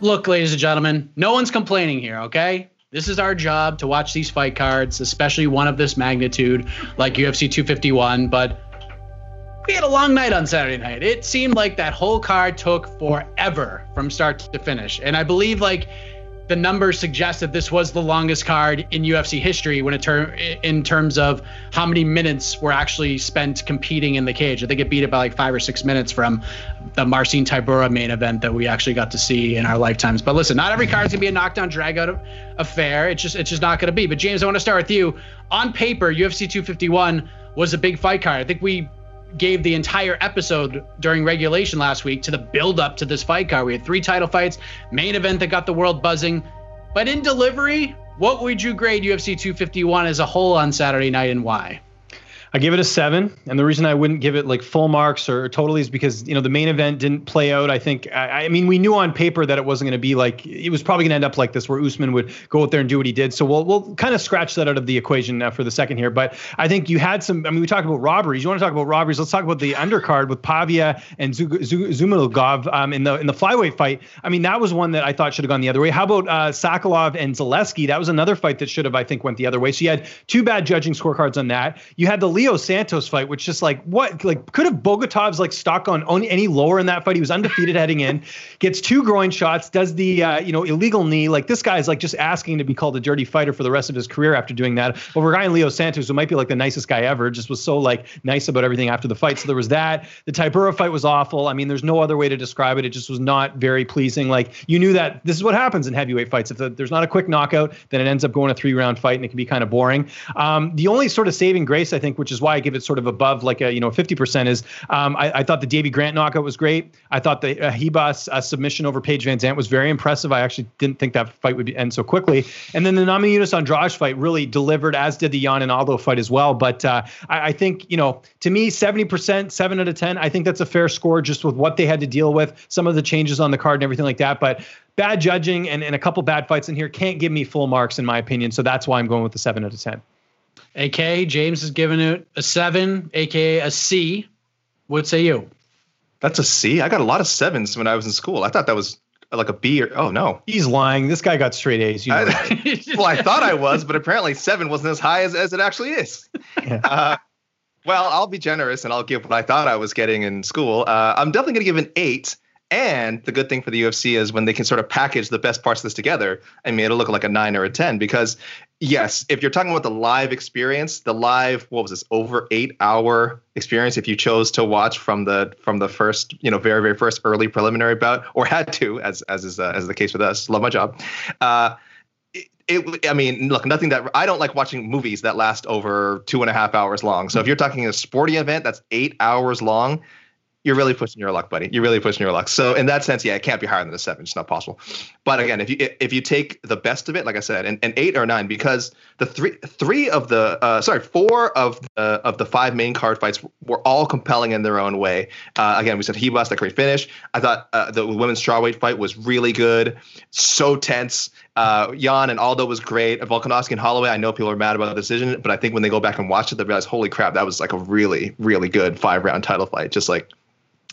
Look, ladies and gentlemen, no one's complaining here, okay? This is our job to watch these fight cards, especially one of this magnitude like UFC 251. But we had a long night on Saturday night. It seemed like that whole card took forever from start to finish. And I believe, like, the numbers suggest that this was the longest card in UFC history when it ter- in terms of how many minutes were actually spent competing in the cage. I think it beat it by like five or six minutes from the Marcin Tybura main event that we actually got to see in our lifetimes. But listen, not every card is gonna be a knockdown dragout affair. It's just it's just not gonna be. But James, I want to start with you. On paper, UFC 251 was a big fight card. I think we gave the entire episode during regulation last week to the build up to this fight card. We had three title fights, main event that got the world buzzing. But in delivery, what would you grade UFC 251 as a whole on Saturday night and why? I give it a seven, and the reason I wouldn't give it like full marks or totally is because you know the main event didn't play out. I think I, I mean we knew on paper that it wasn't going to be like it was probably going to end up like this, where Usman would go out there and do what he did. So we'll we'll kind of scratch that out of the equation now for the second here. But I think you had some. I mean, we talked about robberies. You want to talk about robberies? Let's talk about the undercard with Paiva and Zhumagulov um, in the in the flyweight fight. I mean, that was one that I thought should have gone the other way. How about uh, Salikhov and Zaleski? That was another fight that should have, I think, went the other way. So you had two bad judging scorecards on that. You had the Leo Santos fight, which just like what like could have Bogatov's like stock on any lower in that fight. He was undefeated heading in, gets two groin shots, does the uh, you know illegal knee. Like this guy's like just asking to be called a dirty fighter for the rest of his career after doing that. Over in Leo Santos, who might be like the nicest guy ever, just was so like nice about everything after the fight. So there was that. The Tybura fight was awful. I mean, there's no other way to describe it. It just was not very pleasing. Like you knew that this is what happens in heavyweight fights. If the, there's not a quick knockout, then it ends up going a three round fight and it can be kind of boring. Um, the only sort of saving grace, I think, which is why I give it sort of above like a you know 50% is um, I, I, thought the Davey Grant knockout was great. I thought the uh, Ribas uh, submission over Paige VanZant was very impressive. I actually didn't think that fight would end so quickly. And then the Namajunas Andrade fight really delivered, as did the Yan and Aldo fight as well. But uh, I, I think you know to me 70%, seven out of 10. I think that's a fair score just with what they had to deal with, some of the changes on the card and everything like that. But bad judging and, and a couple bad fights in here can't give me full marks in my opinion. So that's why I'm going with the seven out of 10. AK James has given it a seven, aka a C. What say you? That's a C. I got a lot of sevens when I was in school. I thought that was like a B or oh no. He's lying. This guy got straight A's. You know. I, well, I thought I was, but apparently seven wasn't as high as, as it actually is. Yeah. Uh, well, I'll be generous and I'll give what I thought I was getting in school. Uh, I'm definitely going to give an eight. And the good thing for the UFC is when they can sort of package the best parts of this together, I mean, it'll look like a nine or a 10 because, yes, if you're talking about the live experience, the live, what was this, over eight hour experience, if you chose to watch from the from the first, you know, very, very first early preliminary bout or had to, as as is uh, as the case with us, love my job. Uh, it, I mean, look, nothing that I don't like watching movies that last over two and a half hours long. So if you're talking a sporting event that's eight hours long, you're really pushing your luck, buddy. You're really pushing your luck. So in that sense, yeah, it can't be higher than a seven. It's not possible. But again, if you if you take the best of it, like I said, an, an eight or nine, because the three three of the uh, sorry four of the of the five main card fights were all compelling in their own way. Uh, again, we said Ribas that great finish. I thought uh, the women's strawweight fight was really good, so tense. Uh, Yan and Aldo was great. Volkanovski and Holloway. I know people are mad about the decision, but I think when they go back and watch it, they realize, holy crap, that was like a really really good five round title fight. Just like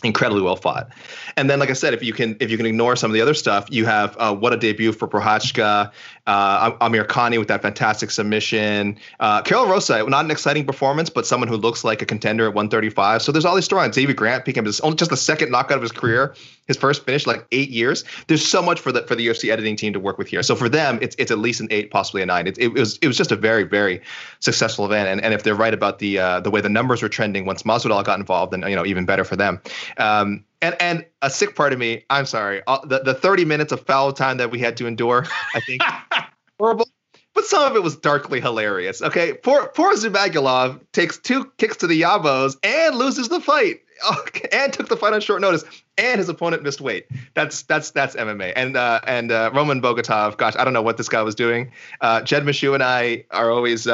incredibly well fought. And then, like I said, if you can if you can ignore some of the other stuff, you have uh, what a debut for Prochazka, uh, Amirkhani with that fantastic submission. Uh, Karol Rosa, not an exciting performance, but someone who looks like a contender at 135. So there's all these storylines. Davey Grant became his, only just the second knockout of his career, his first finish like eight years. There's so much for the for the UFC editing team to work with here. So for them, it's it's at least an eight, possibly a nine. It, it was it was just a very very successful event. And and if they're right about the uh, the way the numbers were trending once Masvidal got involved, then you know even better for them. Um, and and a sick part of me, I'm sorry, uh, the the 30 minutes of foul time that we had to endure, I think horrible. But some of it was darkly hilarious. Okay, poor poor Zhumagulov takes two kicks to the yabos and loses the fight, okay, and took the fight on short notice, and his opponent missed weight. That's that's that's MMA. And uh, and uh, Roman Bogatov, gosh, I don't know what this guy was doing. Uh, Jed Meshew and I are always.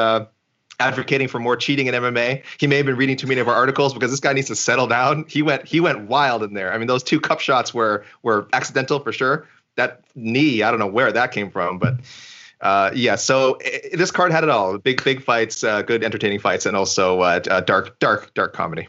Advocating for more cheating in MMA. He may have been reading too many of our articles because this guy needs to settle down. He went he went wild in there. I mean, those two cup shots were were accidental for sure. That knee, I don't know where that came from, but uh, yeah, so it, this card had it all: big, big fights, uh, good, entertaining fights, and also uh, uh dark, dark, dark comedy.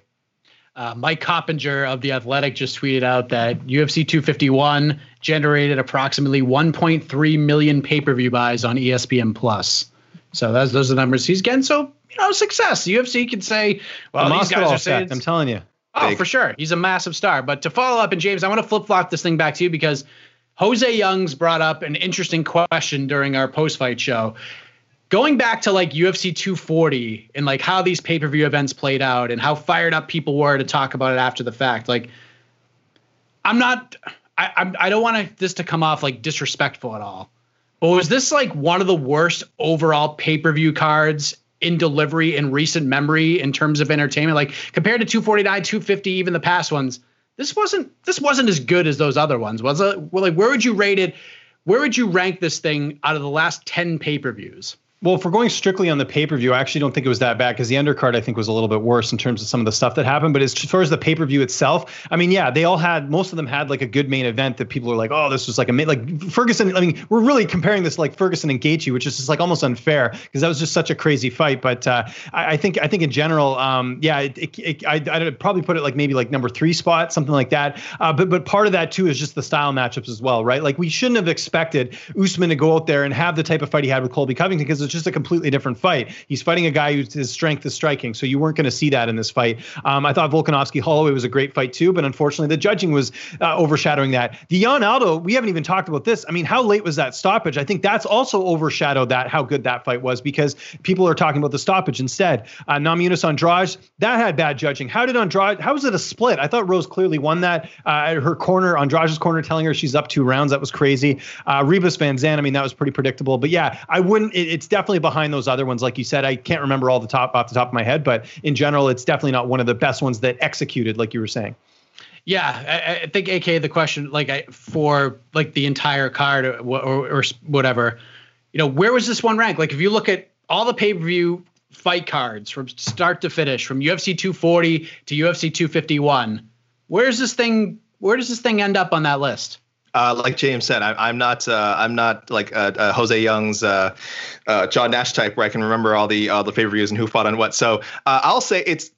Uh, Mike Coppinger of the Athletic just tweeted out that UFC 251 generated approximately 1.3 million pay-per-view buys on ESPN Plus. So that's those are the numbers he's getting. So you know, success. The UFC can say, "Well, the these guys are saying." I'm telling you. Oh, Big. for sure. He's a massive star. But to follow up, and James, I want to flip flop this thing back to you because Jose Youngs brought up an interesting question during our post fight show. Going back to like UFC 240 and like how these pay per view events played out and how fired up people were to talk about it after the fact. Like, I'm not, I, I'm, I don't want this to come off like disrespectful at all. But was this like one of the worst overall pay per view cards in delivery in recent memory in terms of entertainment? Like compared to 249, 250, even the past ones this wasn't this wasn't as good as those other ones, was it? Well, like where would you rate it? Where would you rank this thing out of the last 10 pay-per-views? Well, if we're going strictly on the pay per view, I actually don't think it was that bad because the undercard I think was a little bit worse in terms of some of the stuff that happened. But as far as the pay per view itself, I mean, yeah, they all had most of them had like a good main event that people are like, oh, this was like a main like Ferguson. I mean, we're really comparing this like Ferguson and Gaethje, which is just like almost unfair because that was just such a crazy fight. But uh, I, I, think I think in general, um, yeah, it, it, it, I, I'd probably put it like maybe like number three spot, something like that. Uh, but but part of that too is just the style matchups as well, right? Like we shouldn't have expected Usman to go out there and have the type of fight he had with Colby Covington because it's just a completely different fight. He's fighting a guy whose his strength is striking, so you weren't going to see that in this fight. Um, I thought Volkanovski Holloway was a great fight too, but unfortunately the judging was uh, overshadowing that. The Yan Aldo, we haven't even talked about this. I mean, how late was that stoppage? I think that's also overshadowed that how good that fight was because people are talking about the stoppage instead. Uh, Namajunas Andrade, that had bad judging. How did Andrade? How was it a split? I thought Rose clearly won that. Uh, her corner, Andrade's corner, telling her she's up two rounds. That was crazy. Uh, Ribas VanZant, I mean, that was pretty predictable. But yeah, I wouldn't. It, it's definitely behind those other ones, like you said. I can't remember all the top off the top of my head, but in general, it's definitely not one of the best ones that executed, like you were saying. Yeah, I, I think AK the question like I, for like the entire card or, or, or whatever, you know, where was this one ranked? Like if you look at all the pay per view fight cards from start to finish, from UFC 240 to UFC 251, where's this thing? Where does this thing end up on that list? Uh, like James said, I, am not. Uh, I'm not like uh, uh Jose Young's uh, uh, John Nash type, where I can remember all the all the pay per views and who fought on what. So I'll say it's.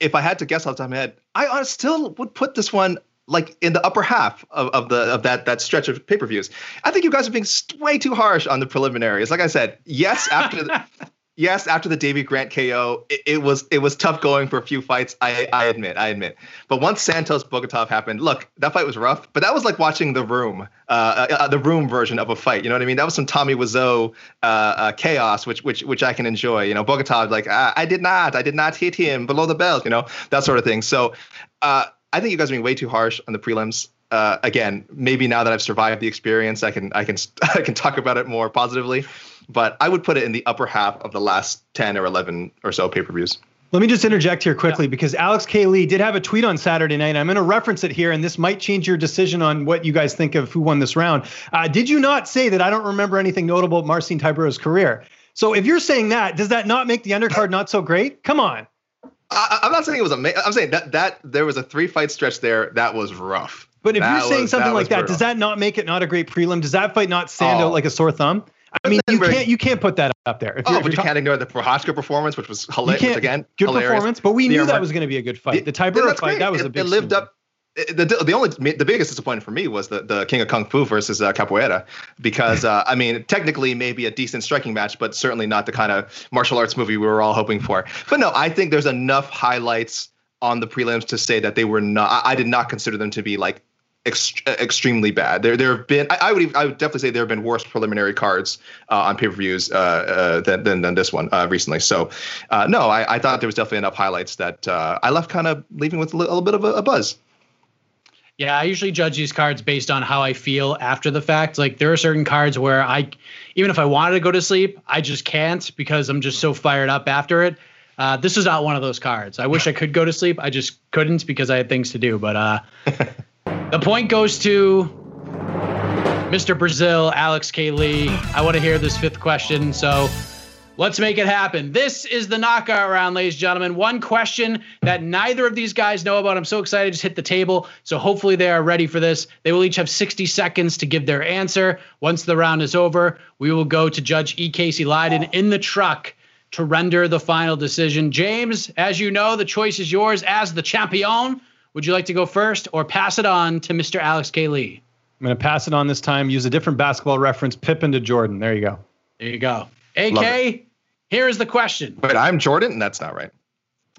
if I had to guess off the top of my head, I still would put this one like in the upper half of, of the of that that stretch of pay per views. I think you guys are being way too harsh on the preliminaries. Like I said, yes, after the, yes, after the Davey Grant KO, it, it, was it was tough going for a few fights. I I admit, I admit. But once Santos Bogatov happened, look, that fight was rough. But that was like watching the room, uh, uh, uh the room version of a fight. You know what I mean? That was some Tommy Wiseau uh, uh, chaos, which which which I can enjoy. You know, Bogatov like I, I, did not, I did not hit him below the belt. You know that sort of thing. So. Uh, I think you guys are being way too harsh on the prelims again, maybe now that I've survived the experience, I can I can I can talk about it more positively. But I would put it in the upper half of the last ten or eleven or so pay per views. Let me just interject here quickly yeah. because Alex K. Lee did have a tweet on Saturday night. I'm going to reference it here, and this might change your decision on what you guys think of who won this round. Uh, did you not say that I don't remember anything notable about Marcin Tybura's career? So if you're saying that, does that not make the undercard not so great? Come on. I, am not saying it was amazing. I'm saying that that there was a three fight stretch there that was rough. But if that you're saying was, something that like that, brutal. does that not make it not a great prelim? Does that fight not stand oh. out like a sore thumb? I mean, you can't you can't put that up there. If oh, but you can't ignore the Prochazka performance, which was hilarious. Again, good hilarious. performance. But we knew that was going to be a good fight. The, the fight, that was it, a big. It lived up the, the only the biggest disappointment for me was the, the King of Kung Fu versus uh, Capoeira because uh, I mean technically maybe a decent striking match but certainly not the kind of martial arts movie we were all hoping for. But no, I think there's enough highlights on the prelims to say that they were not. I, I did not consider them to be like ext- extremely bad. There there have been I, I, would even, I would definitely say there have been worse preliminary cards uh, on pay per views uh, uh, than, than, than this one uh, recently. So uh, no, I, I thought there was definitely enough highlights that uh, I left kind of leaving with a little, bit of a, a buzz. Yeah, I usually judge these cards based on how I feel after the fact. Like there are certain cards where I, even if I wanted to go to sleep, I just can't because I'm just so fired up after it. Uh, this is not one of those cards. I wish I could go to sleep. I just couldn't because I had things to do. But uh, the point goes to Mr. Brazil, Alex K. Lee. I want to hear this fifth question. So Let's make it happen. This is the knockout round, ladies and gentlemen. One question that neither of these guys know about. I'm so excited. Just hit the table. So hopefully they are ready for this. They will each have 60 seconds to give their answer. Once the round is over, we will go to Judge E. Casey Leydon in the truck to render the final decision. James, as you know, the choice is yours as the champion. Would you like to go first or pass it on to Mr. Alex K. Lee? I'm going to pass it on this time. Use a different basketball reference. Pippen to Jordan. There you go. There you go. AK, here is the question. But I'm Jordan, and that's not right.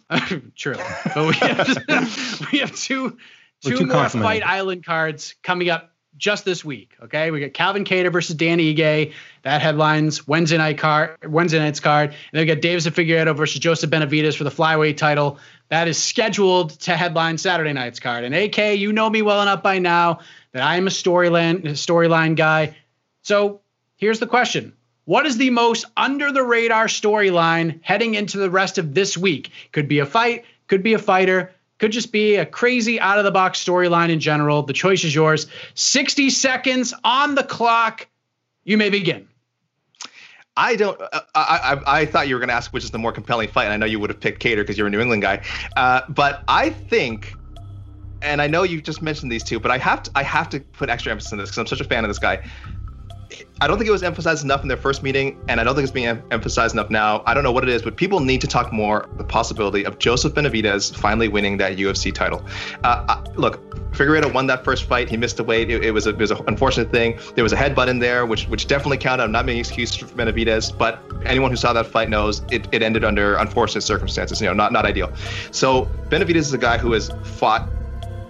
True, but we have we have two two more Fight Island cards coming up just this week. Okay, we got Calvin Kattar versus Dan Ige. That headlines Wednesday night card, Wednesday night's card, and then we got Deiveson Figueiredo versus Joseph Benavidez for the flyweight title. That is scheduled to headline Saturday night's card. And AK, you know me well enough by now that I am a storyline storyline guy. So here's the question: what is the most under the radar storyline heading into the rest of this week? Could be a fight, could be a fighter, could just be a crazy out of the box storyline in general. The choice is yours. 60 seconds on the clock. You may begin. I don't. Uh, I, I, I thought you were going to ask which is the more compelling fight, and I know you would have picked Kattar because you're a New England guy. Uh, but I think, and I know you just mentioned these two, but I have to I have to put extra emphasis on this because I'm such a fan of this guy. I don't think it was emphasized enough in their first meeting, and I don't think it's being em- emphasized enough now. I don't know what it is, but people need to talk more the possibility of Joseph Benavidez finally winning that UFC title. Uh, uh, look, Figueiredo won that first fight. He missed the weight. It, it was a, it was an unfortunate thing. There was a headbutt in there, which which definitely counted. I'm not making excuses for Benavidez, but anyone who saw that fight knows it, it ended under unfortunate circumstances. You know, not not ideal. So Benavidez is a guy who has fought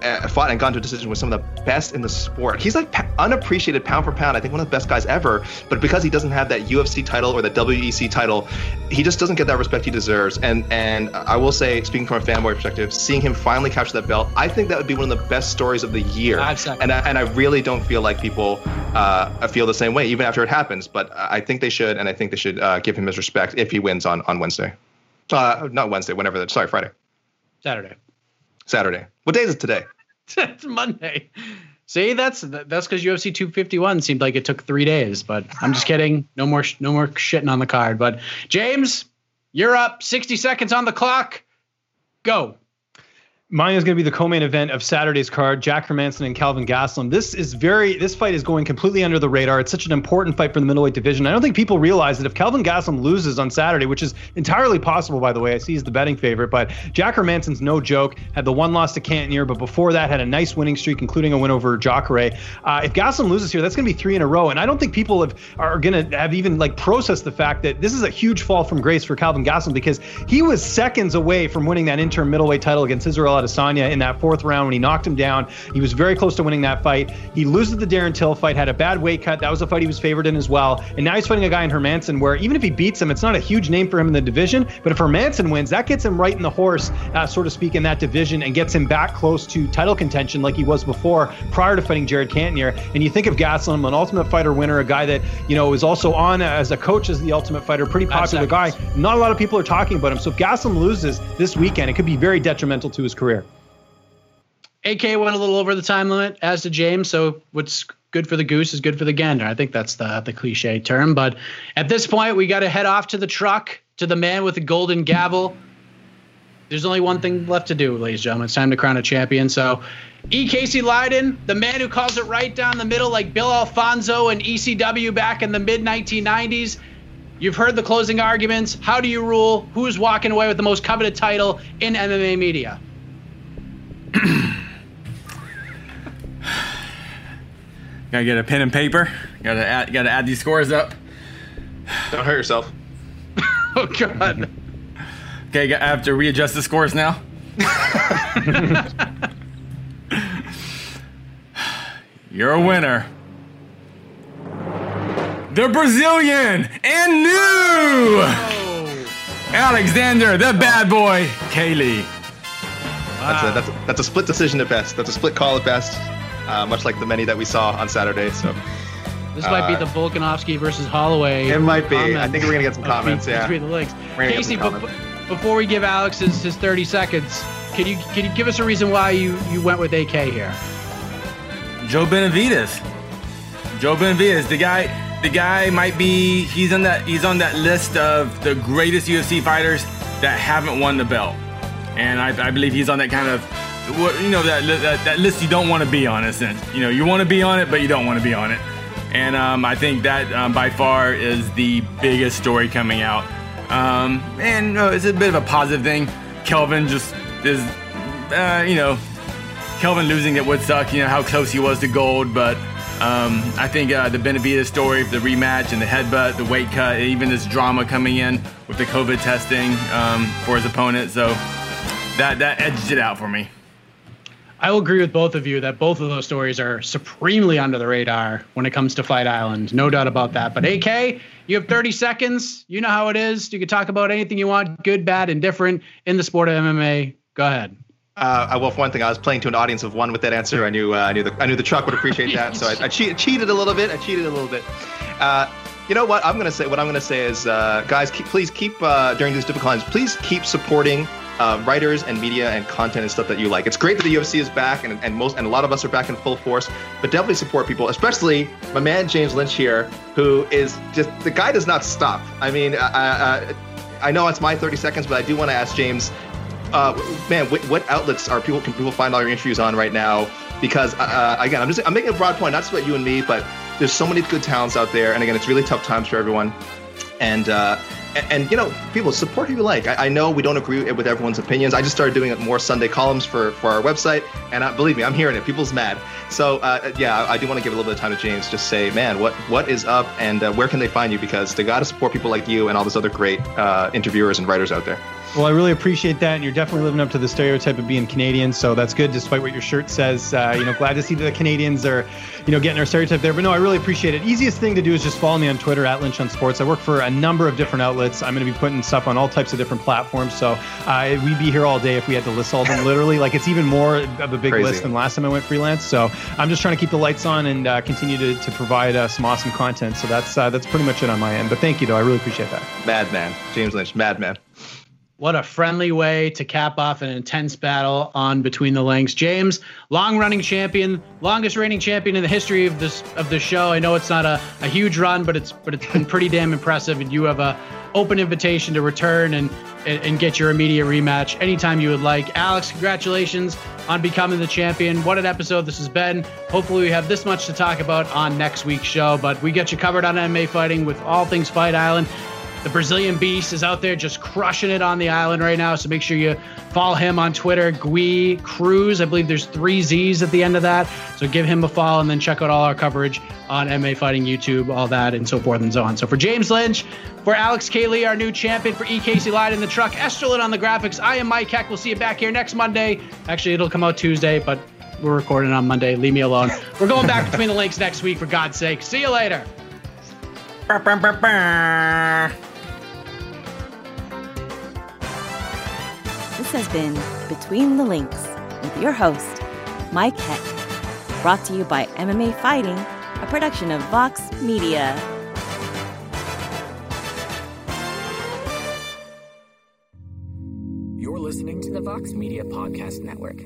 uh, fought and gone to a decision with some of the best in the sport. He's like unappreciated pound for pound. I think one of the best guys ever. But because he doesn't have that UFC title or the WEC title, he just doesn't get that respect he deserves. And and I will say, speaking from a fanboy perspective, seeing him finally capture that belt, I think that would be one of the best stories of the year. And I, and I really don't feel like people uh, feel the same way, even after it happens. But I think they should, and I think they should uh, give him his respect if he wins on on Wednesday. Uh, not Wednesday, whenever that. Sorry, Friday. Saturday. Saturday. What day is it today? it's Monday. See, that's that's because UFC 251 seemed like it took three days, but I'm just kidding. No more no more shitting on the card. But James, you're up. 60 seconds on the clock. Go. Mine is going to be the co-main event of Saturday's card: Jack Hermansson and Kelvin Gastelum. This is very. This fight is going completely under the radar. It's such an important fight for the middleweight division. I don't think people realize that if Kelvin Gastelum loses on Saturday, which is entirely possible, by the way, I see he's the betting favorite, but Jack Hermansson's no joke. Had the one loss to Cannonier, but before that had a nice winning streak, including a win over Jacare. Uh, if Gastelum loses here, that's going to be three in a row, and I don't think people have are going to have even like processed the fact that this is a huge fall from grace for Kelvin Gastelum because he was seconds away from winning that interim middleweight title against Israel Adesanya in that fourth round when he knocked him down. He was very close to winning that fight. He loses the Darren Till fight, had a bad weight cut. That was a fight he was favored in as well. And now he's fighting a guy in Hermansson where even if he beats him, it's not a huge name for him in the division. But if Hermansson wins, that gets him right in the horse, uh, so to speak, in that division and gets him back close to title contention like he was before prior to fighting Jared Cannonier. And you think of Gastelum, an Ultimate Fighter winner, a guy that you know is also on as a coach as the Ultimate Fighter, pretty popular guy. Not a lot of people are talking about him. So if Gastelum loses this weekend, it could be very detrimental to his career. AK went a little over the time limit, as did James. So what's good for the goose is good for the gander. I think that's the the cliche term. But at this point, we got to head off to the truck to the man with the golden gavel. There's only one thing left to do, ladies and gentlemen. It's time to crown a champion. So, E. Casey Leydon, the man who calls it right down the middle, like Bill Alfonso and ECW back in the mid 1990s. You've heard the closing arguments. How do you rule? Who's walking away with the most coveted title in MMA media? Gotta get a pen and paper. Gotta add, gotta add these scores up. Don't hurt yourself. oh God. Okay, I have to readjust the scores now. You're a winner. The Brazilian and new oh. Alexander, the bad boy, K. Lee. That's a, that's a, that's a split decision at best. That's a split call at best. Uh, much like the many that we saw on Saturday. So this might be Uh, the Volkanovski versus Holloway. it might be. I think we're gonna get some comments. between- Yeah. between the links. We're gonna get Casey, some bef- before we give Alex his, his 30 seconds, can you can you give us a reason why you you went with AK here? Joe Benavidez. Joe Benavidez, the guy, the guy might be. He's on that. He's on that list of the greatest UFC fighters that haven't won the belt, and I, I believe he's on that kind of, you know, that that, that list you don't want to be on. In a sense, you know, you want to be on it, but you don't want to be on it. And um, I think that um, by far is the biggest story coming out. Um, and it's a bit of a positive thing. Kelvin just is, uh, you know, Kelvin losing it would suck, you know, how close he was to gold, but um, I think uh, the Benavidez story, the rematch and the headbutt, the weight cut, even this drama coming in with the COVID testing um, for his opponent, so that, that edged it out for me. I will agree with both of you that both of those stories are supremely under the radar when it comes to Fight Island. No doubt about that. But AK, you have 30 seconds. You know how it is. You can talk about anything you want, good, bad, indifferent in the sport of MMA. Go ahead. Uh, I- well, for one thing, I was playing to an audience of one with that answer. I knew, uh, I knew the, I knew the truck would appreciate that. So I, I cheat, cheated a little bit. I cheated a little bit. Uh, you know what? I'm gonna say. What I'm gonna say is, uh, guys, keep, please keep uh, during these difficult times. Please keep supporting uh, writers and media and content and stuff that you like. It's great that the UFC is back, and, and most and a lot of us are back in full force. But definitely support people, especially my man James Lynch here, who is just the guy does not stop. I mean, I, I, I know it's my 30 seconds, but I do want to ask James uh, man, what, what outlets are people can people find all your interviews on right now? Because uh, again, I'm just I'm making a broad point, not just about you and me, but there's so many good talents out there, and again, it's really tough times for everyone. And uh, and, and, you know, people support who you like. I, I know we don't agree with everyone's opinions. I just started doing more Sunday columns for for our website, and uh, believe me, I'm hearing it. People's mad. So uh, yeah, I, I do want to give a little bit of time to James. Just say, man, what what is up, and uh, where can they find you? Because they got to support people like you and all these other great uh, interviewers and writers out there. Well, I really appreciate that, and you're definitely living up to the stereotype of being Canadian. So that's good, despite what your shirt says. Uh, you know, glad to see that the Canadians are, you know, getting our stereotype there. But no, I really appreciate it. Easiest thing to do is just follow me on Twitter at Lynch on Sports. I work for a number of different outlets. I'm going to be putting stuff on all types of different platforms. So uh, we'd be here all day if we had to list all of them. Literally, like it's even more of a big Crazy. list than last time I went freelance. So I'm just trying to keep the lights on and uh, continue to, to provide uh, some awesome content. So that's uh, that's pretty much it on my end. But thank you, though. I really appreciate that. Madman, James Lynch, madman. What a friendly way to cap off an intense battle on Between the Links. James, long running champion, longest reigning champion in the history of this of the show. I know it's not a, a huge run, but it's but it's been pretty damn impressive. And you have a open invitation to return and, and, and get your immediate rematch anytime you would like. Alex, congratulations on becoming the champion. What an episode this has been. Hopefully, we have this much to talk about on next week's show, but we get you covered on MMA fighting with all things Fight Island. The Brazilian Beast is out there just crushing it on the island right now. So make sure you follow him on Twitter, Gui Cruz. I believe there's three Z's at the end of that. So give him a follow and then check out all our coverage on MMA Fighting YouTube, all that, and so forth and so on. So for James Lynch, for Alex K. Lee, our new champion, for E. Casey Leydon in the truck, Esterlin on the graphics, I am Mike Heck. We'll see you back here next Monday. Actually, it'll come out Tuesday, but we're recording on Monday. Leave me alone. We're going back between the links next week, for God's sake. See you later. This has been Between the Links with your host, Mike Heck. Brought to you by MMA Fighting, a production of Vox Media. You're listening to the Vox Media Podcast Network.